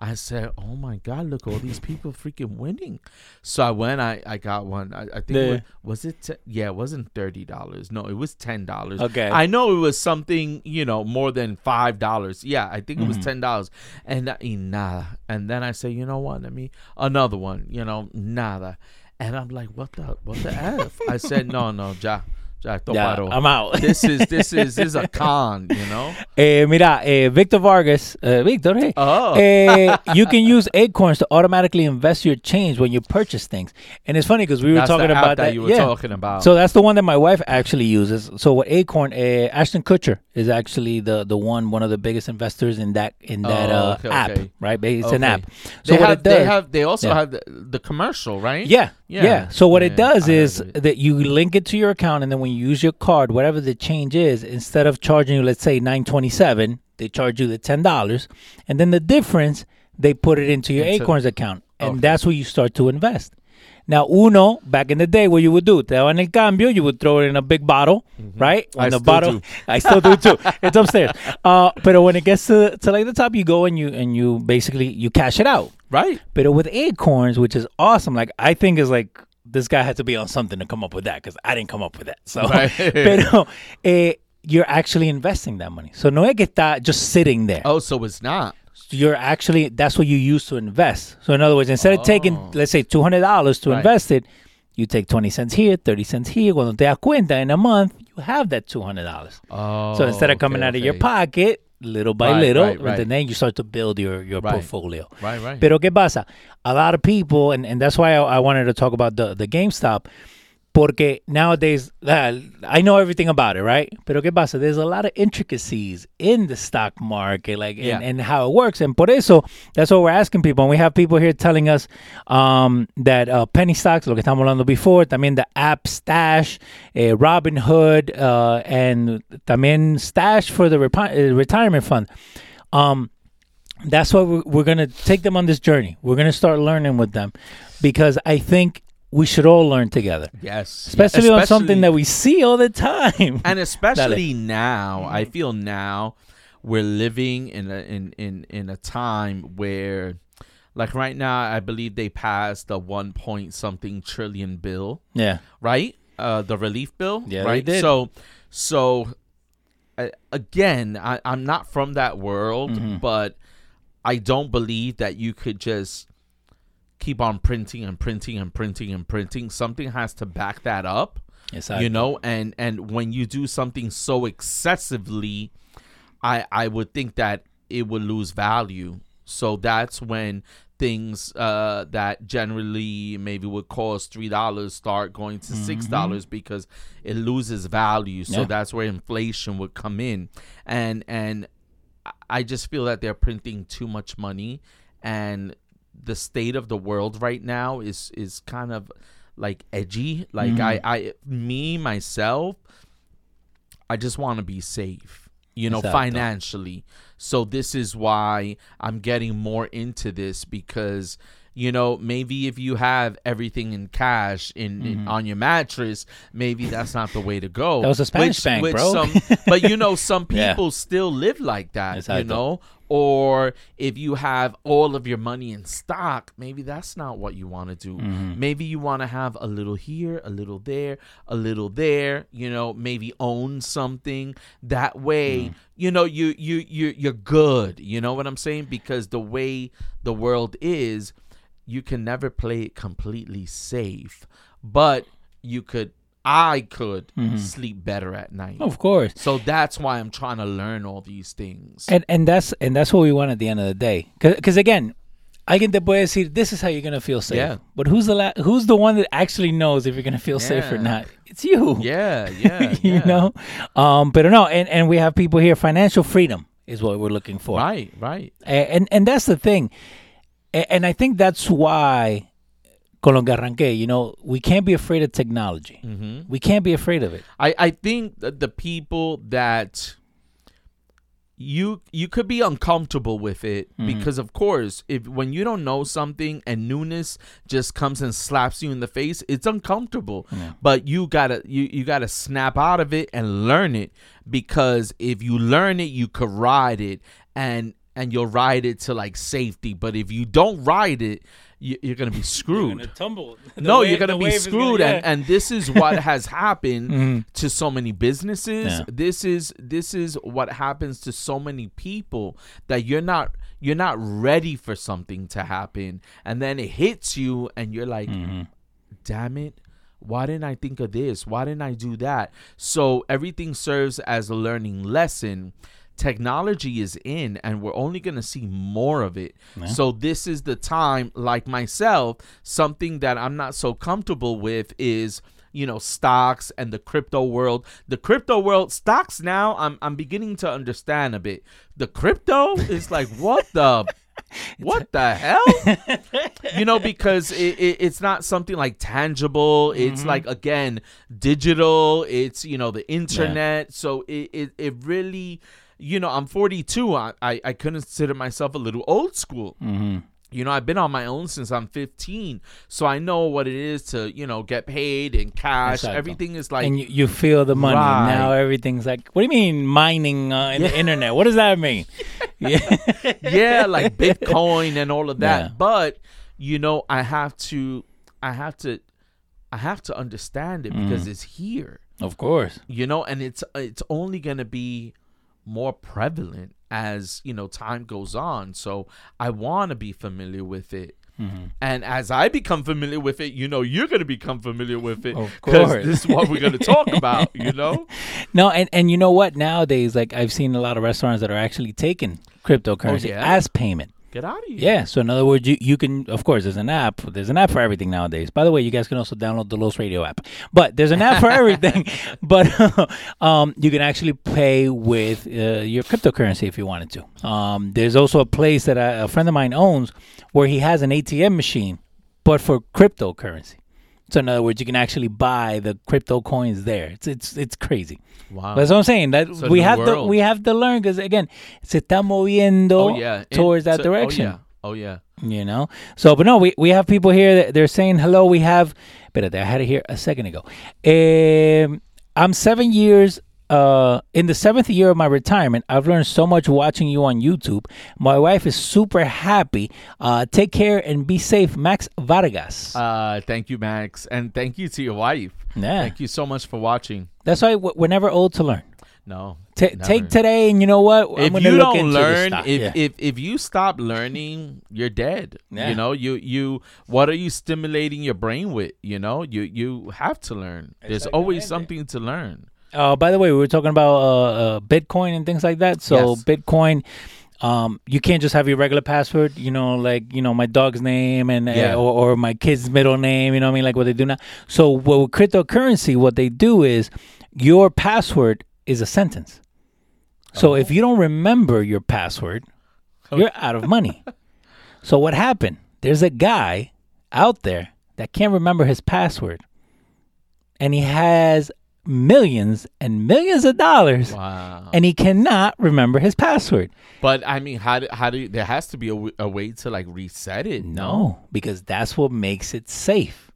I said, "Oh my God! Look, all these people freaking winning!" So I went. I, I got one. I, I think The- it was, was it? Te- yeah, it wasn't thirty dollars. No, it was ten dollars. Okay. I know it was something you know more than five dollars. Yeah, I think it Mm-hmm. was ten dollars. And uh, nada. And then I say, you know what? Let me another one. You know, nada. And I'm like, what the what the f? I said, no, no, ja, esto Yeah, paró. I'm out. This is this is this is a con. You know. Eh, mira, eh, Victor Vargas, uh, Victor, hey. Oh. Eh, you can use Acorns to automatically invest your change when you purchase things. And it's funny because we were That's talking app about that that. you were yeah. talking about. So that's the one that my wife actually uses. So what Acorn, uh, Ashton Kutcher is actually the the one, one of the biggest investors in that in that Oh, uh, okay, app, okay. right? It's an app. So they what have, it does, they have they also Yeah. have the, the commercial, right? Yeah, yeah. Yeah. So what it does I is it. that you link it to your account, and then when you use your card, whatever the change is, instead of charging you, let's say nine twenty seven, they charge you the ten dollars, and then the difference they put it into your Into- Acorns account, and Okay. that's where you start to invest. Now, uno back in the day, what you would do, te daban el cambio, you would throw it in a big bottle, right? Mm-hmm. I the still bottle, do. I still do too. It's upstairs. Uh, but when it gets to, to like the top, you go and you and you basically you cash it out. Right. But with acorns, which is awesome, like I think is like this guy had to be on something to come up with that because I didn't come up with that. So, Right. pero eh, you're actually investing that money. So no es que está just sitting there. Oh, so it's not. You're actually that's what you use to invest. So in other words, instead of taking Oh. let's say two hundred dollars to Right. invest it, you take twenty cents here, thirty cents here. Cuando te das cuenta in a month, you have that two hundred dollars. Oh. So instead of coming okay, out of your pocket, little by Right, little, right, right. and then you start to build your your portfolio. Right, right. Pero qué pasa? A lot of people, and, and that's why I, I wanted to talk about the, the GameStop, porque nowadays, uh, I know everything about it, right? Pero qué pasa? There's a lot of intricacies in the stock market, like, Yeah. and, and how it works. And por eso, that's what we're asking people. And we have people here telling us um, that uh, penny stocks, lo que estamos hablando before, también the app Stash, eh, Robinhood, uh, and también Stash for the uh, retirement fund. Um, that's why we're, we're going to take them on this journey. We're going to start learning with them because I think we should all learn together, yes. especially, on something that we see all the time. and especially now, I feel now we're living in a in in in a time where like right now I believe they passed the 1 point something trillion bill, yeah. right? Uh the relief bill, Yeah, they right? did. So so uh, again, I I'm not from that world, Mhm. but I don't believe that you could just keep on printing and printing and printing and printing. Something has to back that up Exactly. you know and and when you do something so excessively i i would think that it would lose value so that's when things uh, that generally maybe would cost three dollars start going to six dollars because it loses value. So Yeah. that's where inflation would come in, and and I just feel that they're printing too much money, and the state of the world right now is is kind of like edgy. Like I I me myself, I just want to be safe, you know, Exacto. financially. So this is why I'm getting more into this because you know maybe if you have everything in cash in, in on your mattress, maybe that's not the way to go. Mm-hmm. That was a Spanish bank, bro. Some, but you know, some Yeah. people still live like that. You know, or if you have all of your money in stock, maybe that's not what you want to do. Mm-hmm. Maybe you want to have a little here, a little there, a little there, you know, maybe own something. That way, Mm-hmm. you know, you you you you're good. You know what I'm saying? Because the way the world is, you can never play it completely safe, but you could I could sleep better at night. Of course. So that's why I'm trying to learn all these things. And and that's and that's what we want at the end of the day. Because again, alguien te puede decir this is how you're gonna feel safe. Yeah. But who's the la- who's the one that actually knows if you're gonna feel safe or not? It's you. yeah, yeah, you yeah. know. Um. But no. And and we have people here. Financial freedom is what we're looking for. Right, right. A- and and that's the thing A- and i think that's why con lo que arranqué, you know we can't be afraid of technology. Hmm we can't be afraid of it. I, I think that the people that you you could be uncomfortable with it Mm-hmm. because of course if when you don't know something and newness just comes and slaps you in the face it's uncomfortable. But you gotta you, you gotta snap out of it and learn it because if you learn it you could ride it and and you'll ride it to like safety. But if you don't ride it you, you're gonna be screwed tumble no, you're gonna be screwed, and and this is what has happened Mhm. to so many businesses. Yeah. This is this is what happens to so many people that you're not you're not ready for something to happen, and then it hits you, and you're like, Mm-hmm. damn it. Why didn't I think of this? Why didn't I do that? So everything serves as a learning lesson. Technology is in, and we're only going to see more of it. So, this is the time, like myself, something that I'm not so comfortable with is you know stocks and the crypto world. The crypto world stocks now i'm i'm beginning to understand a bit. The crypto is like what the what the hell? You know because it, it, it's not something like tangible. It's mm-hmm. like again digital. It's you know the internet. So it, it it really you know i'm 42 I, I i consider myself a little old school mm-hmm. you know, I've been on my own since I'm 15, so I know what it is to, you know, get paid in cash. Exacto. Everything is like, and you, you feel the money Right. now everything's like what do you mean mining uh, in the internet what does that mean yeah yeah, like Bitcoin and all of that. Yeah. But you know, I have to, I have to, I have to understand it because Mm. it's here. of course You know, and it's it's only gonna be more prevalent as you know time goes on. So I want to be familiar with it. Mm-hmm. And as I become familiar with it, you know, you're going to become familiar with it. Of 'cause course. This is what we're going to talk about, you know? no and and you know what nowadays like i've seen a lot of restaurants that are actually taking cryptocurrency Oh, yeah? as payment Get out of here. Yeah. So in other words, you, you can of course there's an app. There's an app for everything nowadays. By the way, you guys can also download the Los Radio app. But there's an app for everything. but um, you can actually pay with uh, your cryptocurrency if you wanted to. Um, there's also a place that a, a friend of mine owns where he has an ATM machine, but for cryptocurrency. So in other words, you can actually buy the crypto coins there. It's it's it's crazy. Wow. That's what I'm saying. That a we have to we have to learn because again, se está moviendo oh, yeah. It- towards that so- direction Oh, yeah. Oh, yeah. you know so but no we, we have people here that they're saying hello we have but i had it here a second ago um, i'm seven years uh, in the seventh year of my retirement i've learned so much watching you on youtube my wife is super happy uh, take care and be safe max vargas Uh, thank you, Max. And thank you to your wife. yeah Thank you so much for watching. that's why we're never old to learn No. Never. take today and you know what if you look don't into learn if, Yeah. if if you stop learning you're dead Yeah. you know you you what are you stimulating your brain with you know you you have to learn there's always Exactamente. something to learn Uh, by the way, we were talking about uh, uh, Bitcoin and things like that. So Yes. Bitcoin, Um, you can't just have your regular password, you know, like you know my dog's name and uh, Yeah. or, or my kid's middle name. You know what I mean? Like what they do now. So what with cryptocurrency, what they do is your password is a sentence. So if you don't remember your password, you're out of money. So what happened? There's a guy out there that can't remember his password, and he has millions and millions of dollars, Wow. and he cannot remember his password. But I mean, how do, how do you, there has to be a, w- a way to like reset it? No, because that's what makes it safe.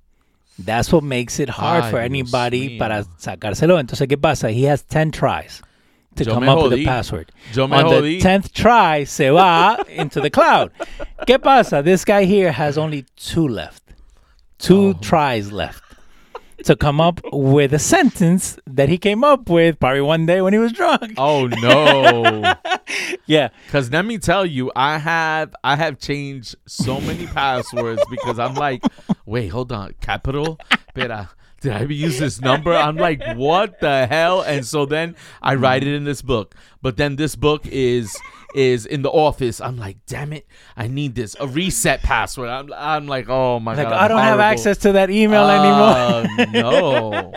That's what makes it hard Ay, for anybody para sacárselo. Entonces, ¿qué pasa? He has 10 tries to Yo come me up with a password. Yo On jodí. the 10th try, se va into the cloud. ¿Qué pasa? This guy here has only two left. Two Oh. tries left to come up with a sentence that he came up with probably one day when he was drunk. Oh no! Yeah. Because let me tell you, I have I have changed so many passwords because I'm like, wait, hold on, capital, Pera, did I use this number? I'm like, what the hell? And so then I write it in this book, but then this book is is in the office. I'm like, damn it, I need this a reset password. I'm I'm like, oh my Like, god, I don't have access to that email anymore. Uh, no.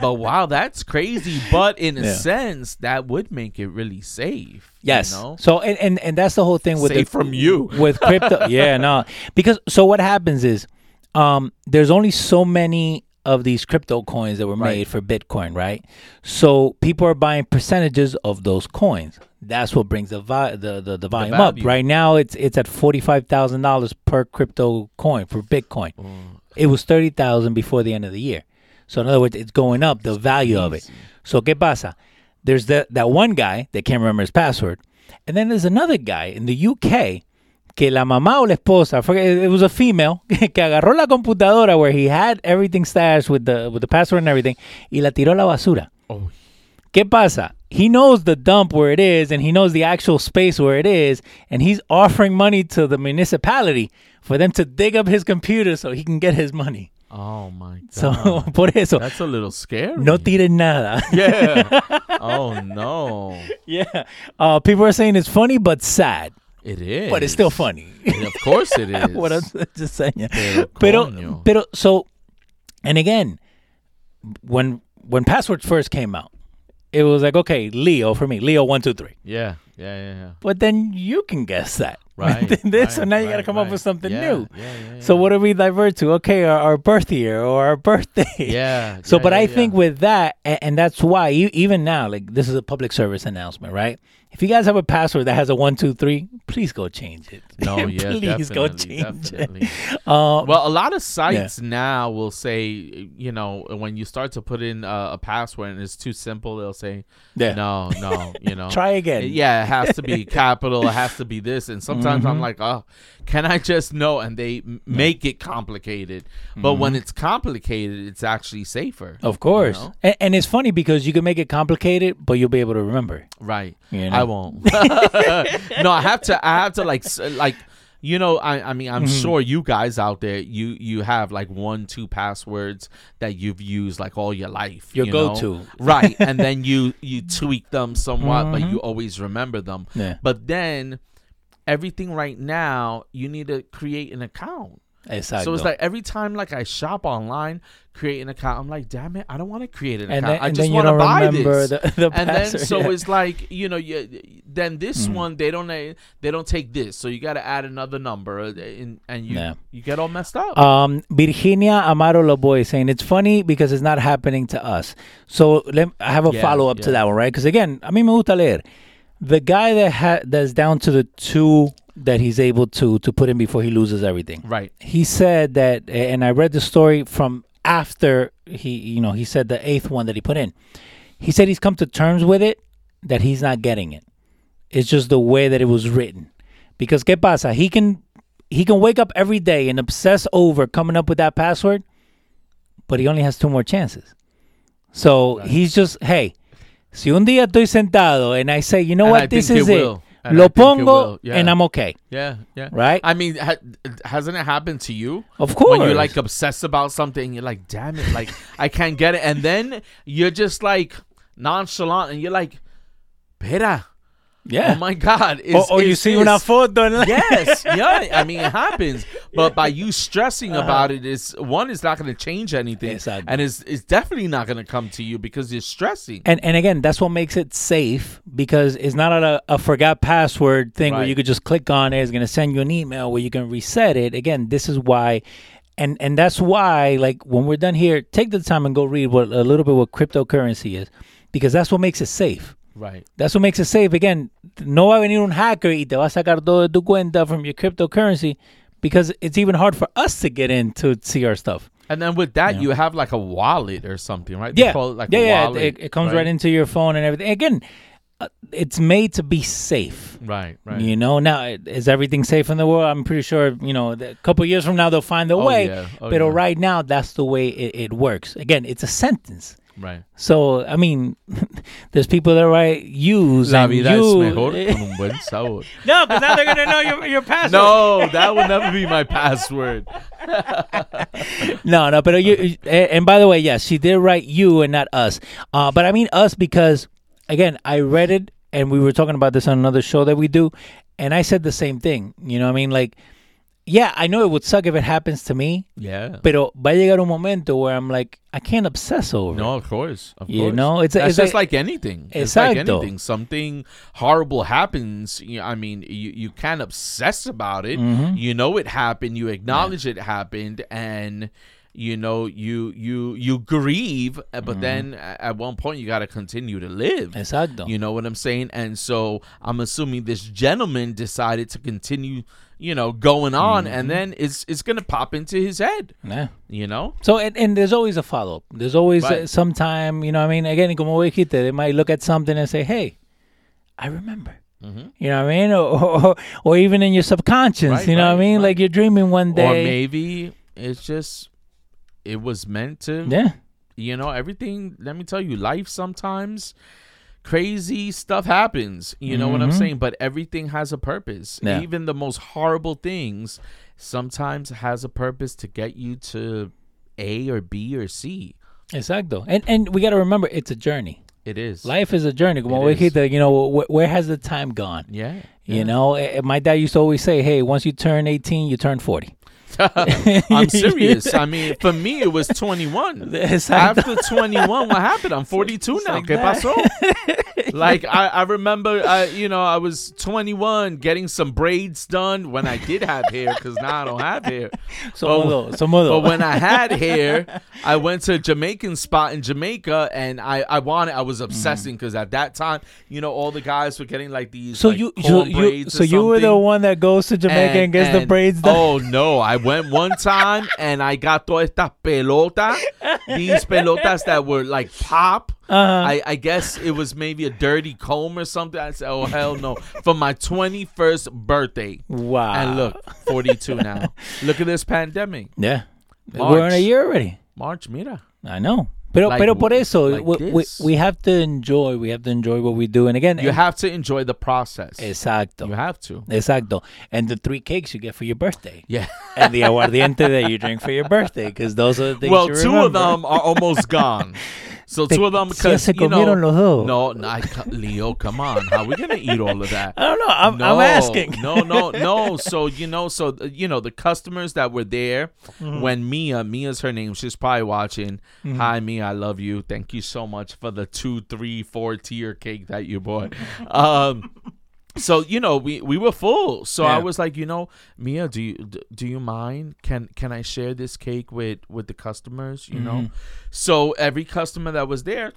But wow, that's crazy. But in a Yeah. sense, that would make it really safe. Yes. You know? So and, and and that's the whole thing with Safe the, from you. with crypto. yeah, no. Because so what happens is um there's only so many of these crypto coins that were Right. made for Bitcoin, right? So people are buying percentages of those coins. That's what brings the vi- the, the the volume up. Right now it's it's at $45,000 per crypto coin for Bitcoin. Oh, It was 30,000 before the end of the year. So in other words, it's going up the value of it. So qué pasa? There's that that one guy that can't remember his password, and then there's another guy in the UK que la mamá o la esposa, it was a female que agarró la computadora where he had everything stashed with the with the password and everything y la tiró a la basura. Oh, ¿Qué pasa? He knows the dump where it is and he knows the actual space where it is and he's offering money to the municipality for them to dig up his computer so he can get his money. oh my god. So por eso that's a little scary. no tires nada. Yeah. oh no. yeah. Uh, people are saying it's funny but sad, It is. but it's still funny. of course it is. what I'm just saying. Pero Pero, so, and again, when when passwords first came out, it was like okay, Leo for me, Leo one two three. Yeah. Yeah. Yeah. Yeah. But then you can guess that, Right. this, so right, now you got to right, come up with something Yeah, new. Yeah. Yeah. So yeah. what do we divert to? Okay, our, our birth year or our birthday. Yeah. So, yeah, but I think with that, and, and that's why you, even now, like this is a public service announcement, right? If you guys have a password that has a one two three, please go change it. No, yeah, please go definitely, change definitely. it. Uh, Well, a lot of sites now will say, you know, when you start to put in a, a password and it's too simple, they'll say, yeah. no, no, you know. Try again. Yeah, it has to be capital. It has to be this. And sometimes I'm Mhm. like, oh, can I just know? And they make it complicated. But when it's complicated, it's actually safer. Of course. know? And, and it's funny because you can make it complicated, but you'll be able to remember. Right. You know? I won't. no, I have to. I have to like like. You know, I, I mean, I'm Mm-hmm. sure you guys out there, you you have like one, two passwords that you've used like all your life. Your you go-to. right? And then you you tweak them somewhat, but Mhm. you always remember them. Yeah. But then everything right now, you need to create an account. Exactly. So it's like every time like I shop online, create an account. I'm like, damn it, I don't want to create an and account. then, I and just want to buy this. the, the and then so yeah. it's like you know you then this Mm. one they don't they don't take this so you got to add another number uh, and, and you Yeah. you get all messed up. Um, Virginia Amaro Loboy saying it's funny because it's not happening to us. So let, I have a Yeah, follow up to that one, right? Because again, I mean, me gusta leer. The guy that ha- that's down to the two that he's able to to put in before he loses everything. right. He said that, and I read the story from after he, you know, he said the eighth one that he put in. He said he's come to terms with it that he's not getting it. It's just the way that it was written. Because qué pasa? He can he can wake up every day and obsess over coming up with that password, but he only has two more chances. So Right. he's just, hey, si un día estoy sentado and I say, you know And I what, this think is it it, will. And lo it pongo. Yeah. and I'm okay, Yeah, yeah. right? I mean, ha- hasn't it happened to you? of course. When you're like obsessed about something, you're like, damn it, like I can't get it, and then you're just like nonchalant, and you're like, Pera, Yeah. Oh my God. Or, Is, or you is see this- una foto. And yes, yeah. I mean, it happens. But by you stressing Uh-huh. about it, is one is not going to change anything, Exactly. and is is definitely not going to come to you because you're stressing. And and again, that's what makes it safe because it's not a, a forgot password thing where you could just click on it. It's gonna send you an email where you can reset it. Again, this is why, and and that's why like when we're done here, take the time and go read what a little bit what cryptocurrency is, because that's what makes it safe. Right. That's what makes it safe. Again, no va a venir un hacker y te va a sacar todo de tu cuenta from your cryptocurrency because it's even hard for us to get in to see our stuff. And then with that, Yeah. you have like a wallet or something, right? They Yeah, call it like yeah, a yeah. It, it comes right. into your phone and everything. Again, uh, it's made to be safe. Right, right. You know, now is everything safe in the world? I'm pretty sure. You know, a couple years from now they'll find a Oh, way. yeah. Oh, but yeah. right now, that's the way it, it works. Again, it's a sentence. Right. So I mean, there's people that write use La and vida you. es mejor con un buen sabor. no, because now they're gonna know your your password. no, that will never be my password. no, no. But you, you- and and by the way, yes, she did write you and not us. Uh, but I mean us because again, I read it and we were talking about this on another show that we do, and I said the same thing. You know, what I mean, like, yeah, I know it would suck if it happens to me, Yeah. pero va a llegar un momento where I'm like, I can't obsess over. No, of course. Of You course. know, it's That's it's just like- like anything. It's like anything. Something horrible happens. You I mean, you, you can't obsess about it. Mm-hmm. You know it happened. You acknowledge it happened, and you know you you you grieve. Mm-hmm. But then at one point you got to continue to live. Exacto. You know what I'm saying? And so I'm assuming this gentleman decided to continue, you know, going on, Mm-hmm. and then it's it's gonna pop into his head. Yeah. You know? So and, and there's always a follow up. There's always uh, Right. some time, you know. I mean, again, como dijiste, they might look at something and say, "Hey, I remember." Mm-hmm. You know what I mean? Or, or, or even in your subconscious, Right, you know what I mean? right. Like you're dreaming one day, Or maybe it's just it was meant to. yeah. You know, everything. Let me tell you, life sometimes crazy stuff happens. You know what I'm Mhm. saying? But everything has a purpose. Yeah. Even the most horrible things sometimes has a purpose to get you to A or B or C. Exacto. And and we got to remember it's a journey. It is. Life is a journey. Como It is. dijiste, you know, wh- where has the time gone? Yeah. You know, Eh, eh, my dad used to always say, "Hey, once you turn 18, you turn 40." I'm serious. I mean, for me, it was 21. Exacto. After 21, what happened? I'm 42 now. like ¿Qué pasó? like, I, I remember, uh, you know, I was 21 getting some braids done when I did have hair because now I don't have hair. Somos But- somos But when I had hair, I went to a Jamaican spot in Jamaica and I, I wanted, I was obsessing because at that time, you know, all the guys were getting like these. so like, you, so you, so you were the one that goes to Jamaica and, gets the braids done. Oh no, I went one time and I got todas estas pelotas, these pelotas that were like pop. Uh-huh. I, I guess it was maybe a dirty comb or something. I said, oh hell no, for my twenty first birthday. wow. And look, forty two now. Look at this pandemic. yeah, we're in a year already. March, mira. I know. Pero, Like pero por eso, like we, we, we have to enjoy, we have to enjoy what we do. And again, You have to enjoy the process. exacto, You have to. exacto. And the three cakes you get for your birthday. Yeah. and the aguardiente that you drink for your birthday, because those are the things Well, two of them are almost gone. So Te- two of them si because se you know, los dos. no, no, I, Leo, come on, how are we gonna eat all of that? I don't know. I'm, no, I'm asking. no, no, no. So you know, so uh, you know, the customers that were there Mm-hmm. when Mia, Mia's her name, she's probably watching. Hi, Mia, I love you. Thank you so much for the two, three, four tier cake that you bought. um. So you know we, we were full. So I was like, you know, Mia, do you do you mind? Can can I share this cake with with the customers? You know, Mm-hmm. so every customer that was there,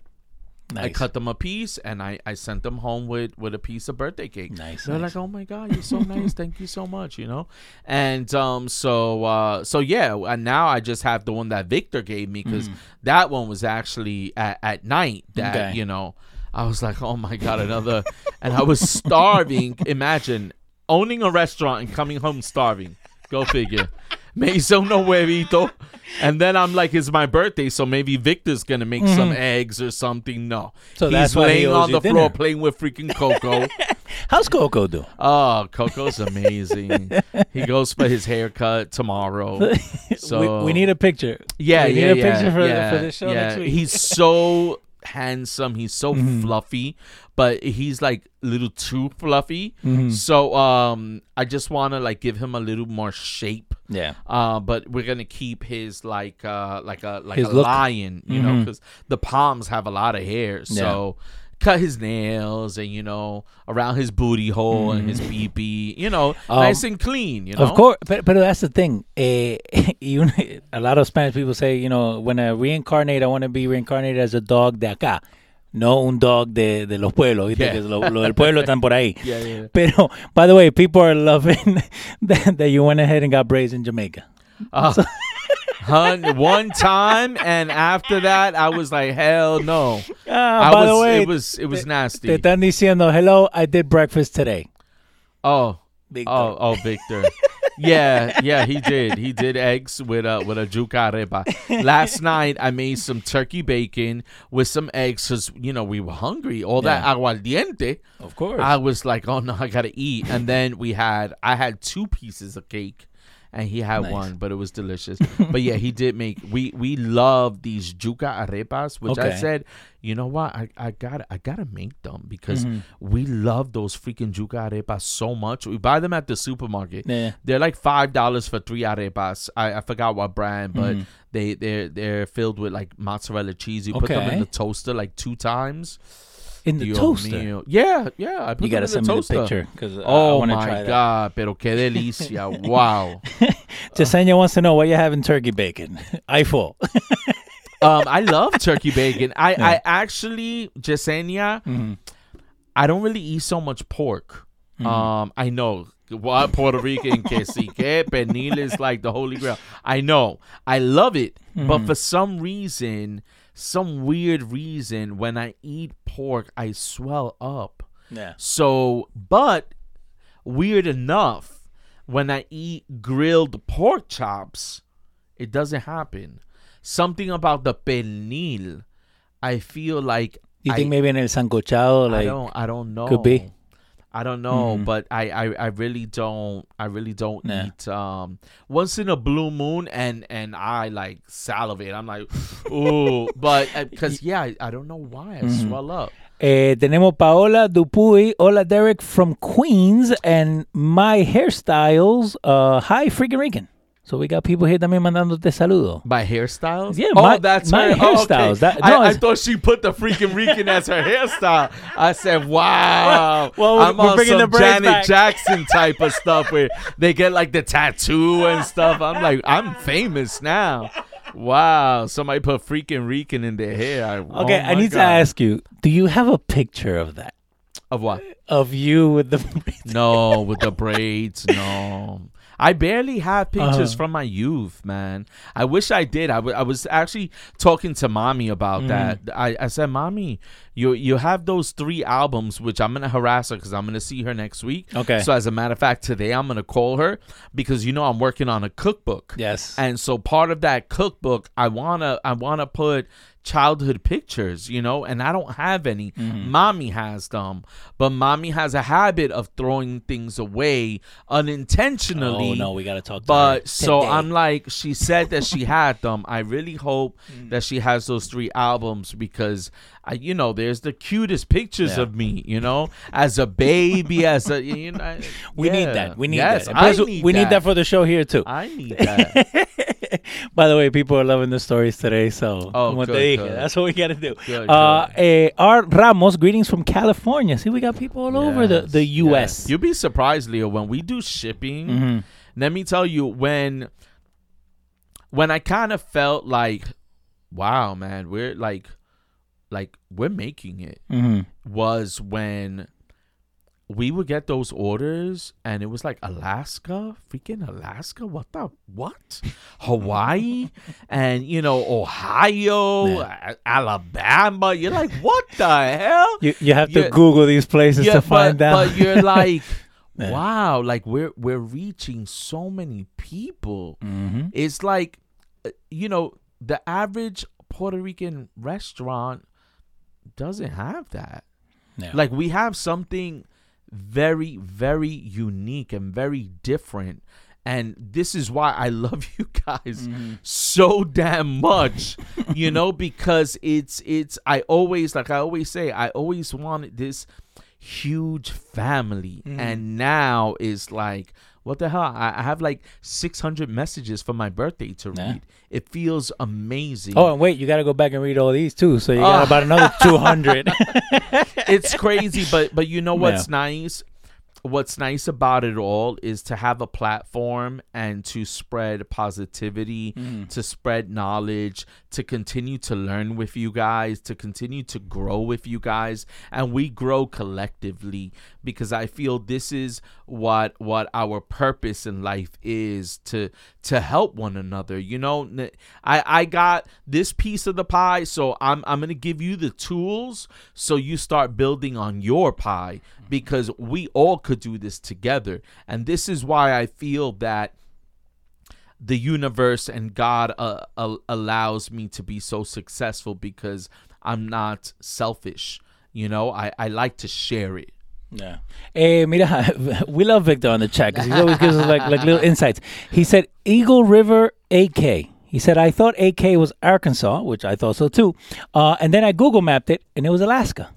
I cut them a piece and I, I sent them home with, with a piece of birthday cake. Nice, They're nice. like, "Oh my god, you're so nice! Thank you so much!" You know, and um, so uh, so yeah, and now I just have the one that Victor gave me because that one was actually at, at night. That Mm. Okay. you know, I was like, "Oh my god, another!" and I was starving. Imagine owning a restaurant and coming home starving. Go figure. Me hizo uno huevito. And then I'm like, it's my birthday, so maybe Victor's gonna make some eggs or something. No. Mm-hmm. So He's why he laying on the floor dinner. playing with freaking Coco. How's Coco do? oh, Coco's amazing. he goes for his haircut tomorrow. So we, we need a picture. yeah, we yeah, need a yeah, picture for, yeah, for the show yeah. next week. He's so handsome. He's so Mhm. fluffy, but he's like a little too fluffy. Mhm. So um, I just want to like give him a little more shape. Yeah. Uh, but we're gonna keep his like uh like a like His a look. lion, you know, Mhm. because the palms have a lot of hair. So cut his nails and you know around his booty hole and his pee pee, you know, Um, nice and clean. You know, Of course, but, but that's the thing. Eh, you, a lot of Spanish people say, you know, when I reincarnate, I want to be reincarnated as a dog de acá, no un dog de, de los pueblos. ¿viste? Yeah. Que lo, lo del pueblo están por ahí. Yeah, yeah. yeah. Pero, by the way, people are loving that, that you went ahead and got braids in Jamaica. Uh, hun, one time, and after that, I was like, hell no. Ah, I by was, the way, it was it was te nasty. están diciendo, hello, I did breakfast today. Oh, Victor. oh, oh, Victor. yeah, yeah, he did. He did eggs with a with a yuca arepa. Last night I made some turkey bacon with some eggs because you know we were hungry. All that Yeah. aguardiente. Of course. I was like, oh no, I gotta eat. And then we had I had two pieces of cake. And he had Nice. one, but it was delicious. but yeah, he did make we we love these yuca arepas, which I said, you know what, I, I gotta I gotta make them because Mhm. we love those freaking yuca arepas so much. We buy them at the supermarket. yeah. They're like five dollars for three arepas. I, I forgot what brand, but Mhm. they they're they're filled with like mozzarella cheese. You put them in the toaster like two times. In the Dios toaster. mío. Yeah, yeah. I put You got to them in send the me the toaster. picture because I Oh want to my try that. god, pero qué delicia! wow. Jasenia wants to know what you having turkey bacon. Eiffel. Um, I love turkey bacon. I Yeah. I actually Jasenia. Mhm. I don't really eat so much pork. Mm-hmm. Um, I know what Puerto Rican que si que pernil is like the holy grail. I know. I love it, Mm-hmm. but for some reason, some weird reason, when I eat pork, I swell up. Yeah. So, but weird enough, when I eat grilled pork chops, it doesn't happen. Something about the pernil, I feel like You I, think maybe in el sancochado, like I don't I don't know. could be? I don't know, Mhm. but I, I I really don't I really don't Yeah. eat um once in a blue moon and and I like salivate. I'm like, ooh, but because yeah, I, I don't know why I Mhm. swell up. Eh, tenemos Paola Dupuy. Hola, Derek from Queens. And my hairstyles. Uh, hi, freaking Rican. So we got people here también mandándote saludo. My hairstyles? Yeah, oh, my- that's my her. Oh, okay. hairstyles. That- I, no, I it's- thought she put the freaking Rican as her hairstyle. I said, wow. Well, we're- I'm on bringing some Janet back. Jackson type of stuff where they get like the tattoo and stuff. I'm like, I'm famous now. Wow. Somebody put freaking Rican in their hair. I, oh Okay, I my need to ask you do you have a picture of that? Of what? Of you with the. braids? No, with the braids. No. I barely have pictures Uh-huh. from my youth, man. I wish I did. I, w- I was actually talking to mommy about Mm. that. I, I said, Mommy, you you have those three albums, which I'm going to harass her because I'm going to see her next week. Okay. So, as a matter of fact, today I'm going to call her because, you know, I'm working on a cookbook. yes. And so part of that cookbook, I wanna I wanna put childhood pictures, you know, and I don't have any. Mm-hmm. Mommy has them, but mommy has a habit of throwing things away unintentionally. oh, no, we got to talk But so. I'm like, she said that she had them. I really hope Mm. that she has those three albums because I, you know, there's the cutest pictures Yeah. of me, you know, as a baby, as a, you know, We need that. We need yes, that. I need we that. need that for the show here, too. I need that. By the way, people are loving the stories today, so Oh, good, dije, good. that's what we got to do. Good, uh, eh, Art Ramos, greetings from California. See, we got people all over the, Yes, the yes. U.S. You'll be surprised, Leo, when we do shipping. Mhm. Let me tell you, when when I kind of felt like, wow, man, we're like, like we're making it. Mhm. Was when we would get those orders, and it was like Alaska, freaking Alaska. What the what? Hawaii, and you know Ohio, A- Alabama. You're like, what the hell? You, you have to Yeah. Google these places to find but, out. But you're like, Yeah. wow, like we're we're reaching so many people. Mhm. It's like, uh, you know, the average Puerto Rican restaurant doesn't have that. Yeah. Like we have something very very unique and very different And this is why I love you guys mm-hmm. so damn much, you know, because it's it's I always like I always say I always wanted this huge family, and mm-hmm. now it's like what the hell? I, I have like 600 messages for my birthday to Yeah. read. It feels amazing. Oh, and wait, you got to go back and read all these too. So you got Oh. about another 200. it's crazy, but but you know what's Yeah. nice? What's nice about it all is to have a platform and to spread positivity, Mm-hmm. to spread knowledge, to continue to learn with you guys, to continue to grow with you guys, and we grow collectively because I feel this is what what our purpose in life is to to help one another. You know, I I got this piece of the pie, so I'm I'm gonna give you the tools so you start building on your pie because we all could do this together, and this is why I feel that the universe and God uh, uh, allows me to be so successful because I'm not selfish. You know, I, I like to share it. Yeah. Eh, mira, we love Victor on the chat because he always gives us like like little insights. He said Eagle River AK. He said I thought AK was Arkansas, which I thought so too. Uh, and then I Google mapped it, and it was Alaska.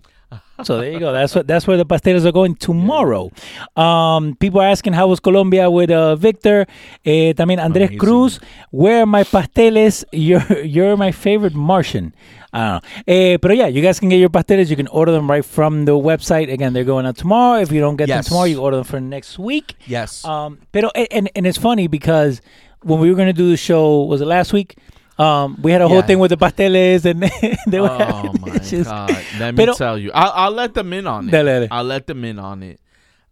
So there you go. That's what that's where the pasteles are going tomorrow. Um, people are asking how was Colombia with uh, Victor. Eh, también Andrés Amazing. Cruz. Where are my pasteles? You're you're my favorite Martian. I don't know. Eh, but yeah, you guys can get your pasteles. You can order them right from the website. Again, they're going out tomorrow. If you don't get them tomorrow, you order them for next week. Yes. Um, pero and and it's funny because when we were gonna do the show, was it last week? Um, we had a whole thing with the pasteles and they were oh my issues. god! Let me Pero- tell you, I'll, I'll let them in on it. Dale. I'll let them in on it,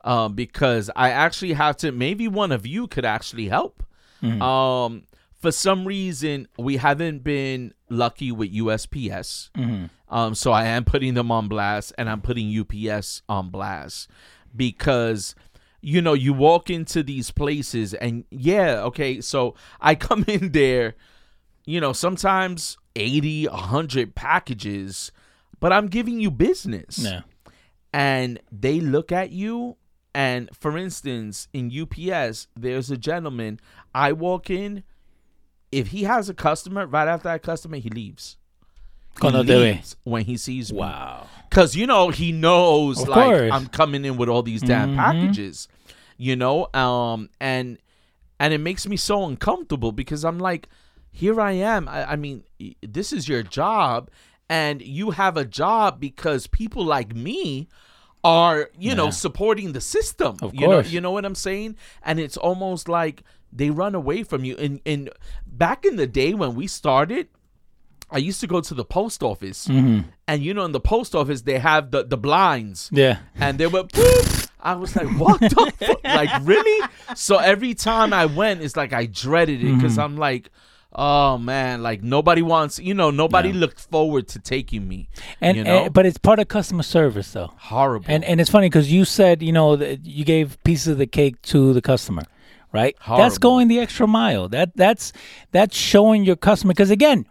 uh, because I actually have to. Maybe one of you could actually help. Mm-hmm. Um, for some reason, we haven't been lucky with USPS. Mm-hmm. Um, so I am putting them on blast, and I'm putting UPS on blast because you know you walk into these places, and yeah, okay, so I come in there you know, sometimes 80, 100 packages, but I'm giving you business. Yeah. And they look at you. And for instance, in UPS, there's a gentleman. I walk in. If he has a customer, right after that customer, he leaves. He Cuando te ve. leaves when he sees me. Wow. Cause you know he knows Of like course. I'm coming in with all these damn Mhm. packages, you know. Um, and and it makes me so uncomfortable because I'm like, here I am. I, I mean, this is your job, and you have a job because people like me are you know supporting the system. Of you know, course. you know what I'm saying? And it's almost like they run away from you. And and back in the day when we started. I used to go to the post office, Mm-hmm. and you know, in the post office they have the the blinds, Yeah. and they were. Boop. I was like, what the fuck? Like, really? So every time I went, it's like I dreaded it because I'm like, oh man, like nobody wants, you know, nobody Yeah. looked forward to taking me. And, you know, and- but it's part of customer service though. horrible. And and it's funny because you said you know that you gave pieces of the cake to the customer, right? That's going the extra mile. That that's that's showing your customer because again,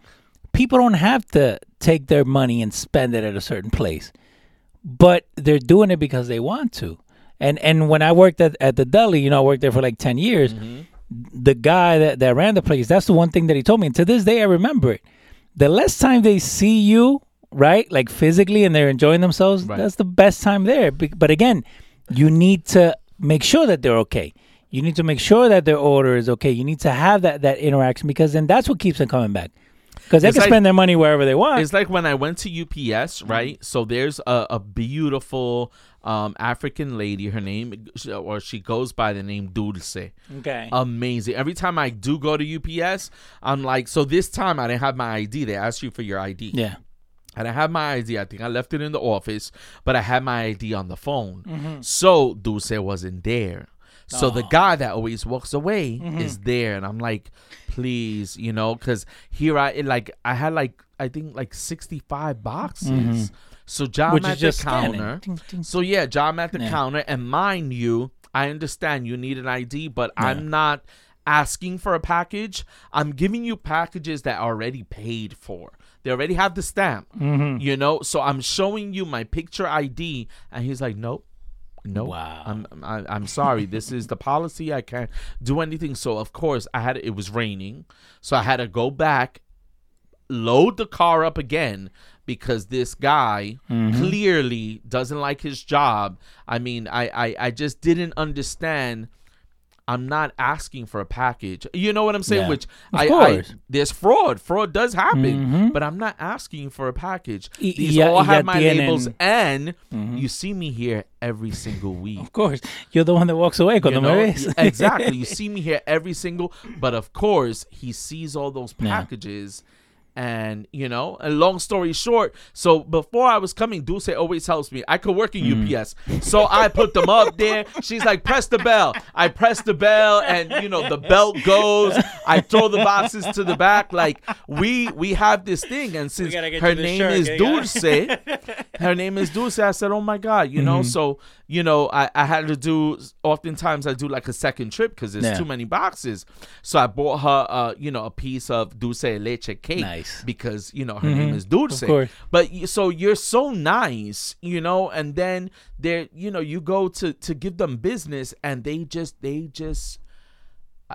people don't have to take their money and spend it at a certain place, but they're doing it because they want to. And and when I worked at, at the deli, you know, I worked there for like ten years. Mm-hmm. The guy that, that ran the place, that's the one thing that he told me. And to this day, I remember it. The less time they see you, right, like physically, and they're enjoying themselves, Right. that's the best time there. But again, you need to make sure that they're okay. You need to make sure that their order is okay. You need to have that that interaction because then that's what keeps them coming back. Because they It's can like- spend their money wherever they want. It's like when I went to UPS, right? So there's a, a beautiful um, African lady. Her name, or she goes by the name Dulce. okay. Amazing. Every time I do go to UPS, I'm like, so this time I didn't have my ID. They asked you for your ID. yeah. And I had my ID. I think I left it in the office, but I had my ID on the phone. Mm-hmm. So Dulce wasn't there. So the Oh. guy that always walks away Mm-hmm. is there, and I'm like, please, you know, because here I it, like I had like I think like 65 boxes. So John. Which at is the just scanning. counter. Ting, ting. So yeah, John at the Yeah. counter, and mind you, I understand you need an ID, but I'm not asking for a package. I'm giving you packages that are already paid for. They already have the stamp, Mm-hmm. you know. So I'm showing you my picture ID, and he's like, "Nope, no, Wow. I'm, I'm I'm sorry. this is the policy. I can't do anything. So of course I had it was raining, so I had to go back, load the car up again because this guy Mm-hmm. clearly doesn't like his job. I mean, I, I I just didn't understand. I'm not asking for a package. You know what I'm saying? Yeah. Which Of I, I there's fraud. Fraud does happen, Mhm. but I'm not asking for a package. Y- These ya- all have ya my labels, tienen- and Mhm. you see me here every single week. Of course, you're the one that walks away You cuando me ves. exactly. You see me here every single, but of course he sees all those Yeah. Packages. And you know, a long story short, so before I was coming, Dulce always helps me. I could work in Mm. UPS, so I put them up there. She's like, "Press the bell." I press the bell, and you know the belt goes. I throw the boxes to the back. Like we we have this thing, and since her name shirt, is okay. Dulce, her name is Dulce. I said, "Oh my god," you know. Mhm. So you know, I I had to do. Oftentimes, I do like a second trip because there's Yeah. too many boxes. So I bought her, uh, you know, a piece of dulce leche cake Nice. Because you know her Mhm. name is Dulce. Of. But so you're so nice, you know, and then there, you know, you go to to give them business, and they just they just.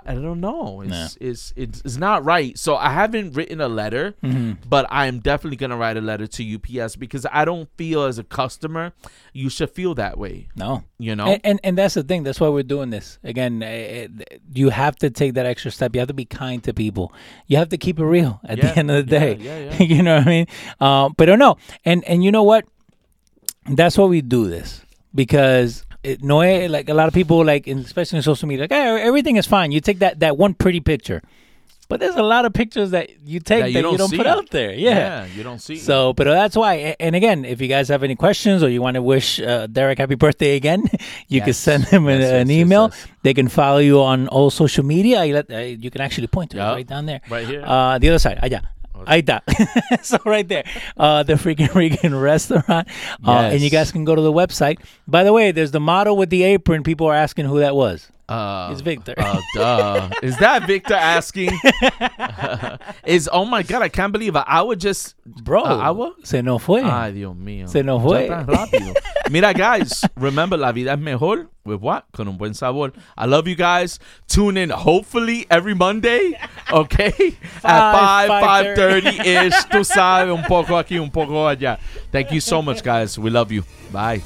I don't know. It's, it's it's it's not right. So I haven't written a letter, Mhm. but I am definitely gonna write a letter to UPS because I don't feel as a customer you should feel that way. No. You know, And, and and that's the thing. That's why we're doing this. Again, eh, eh, you have to take that extra step. You have to be kind to people. You have to keep it real at Yeah, the end of the day. yeah, yeah. you know what I mean? Um, but I don't know. And and you know what? That's why we do this because it, no, eh, like a lot of people, like especially in social media, like hey, everything is fine. You take that that one pretty picture, but there's a lot of pictures that you take that you don't, see. put out there. Yeah. you don't see. So, but that's why. And again, if you guys have any questions or you want to wish uh, Derek happy birthday again, you can send him an, Yes, yes, an email. yes. They can follow you on all social media. You, let, uh, you can actually point to it right down there. Right here. Uh, the other side. Allá. Ahí está. so right there, uh, the freaking Regan restaurant, uh, and you guys can go to the website. By the way, there's the model with the apron. People are asking who that was. Uh, It's Victor. Uh, duh. Is that Victor asking? is oh my god! I can't believe. I would just, Bro, Uh, agua? se no fue. Ay, Dios mío. Se nos Ya fue. tan rápido. Mira, guys, remember la vida es mejor with what? Con un buen sabor. I love you guys. Tune in hopefully every Monday, okay? At Five, 5, 5.30 ish. Tú sabes, un poco aquí, un poco allá. Thank you so much, guys. We love you. Bye.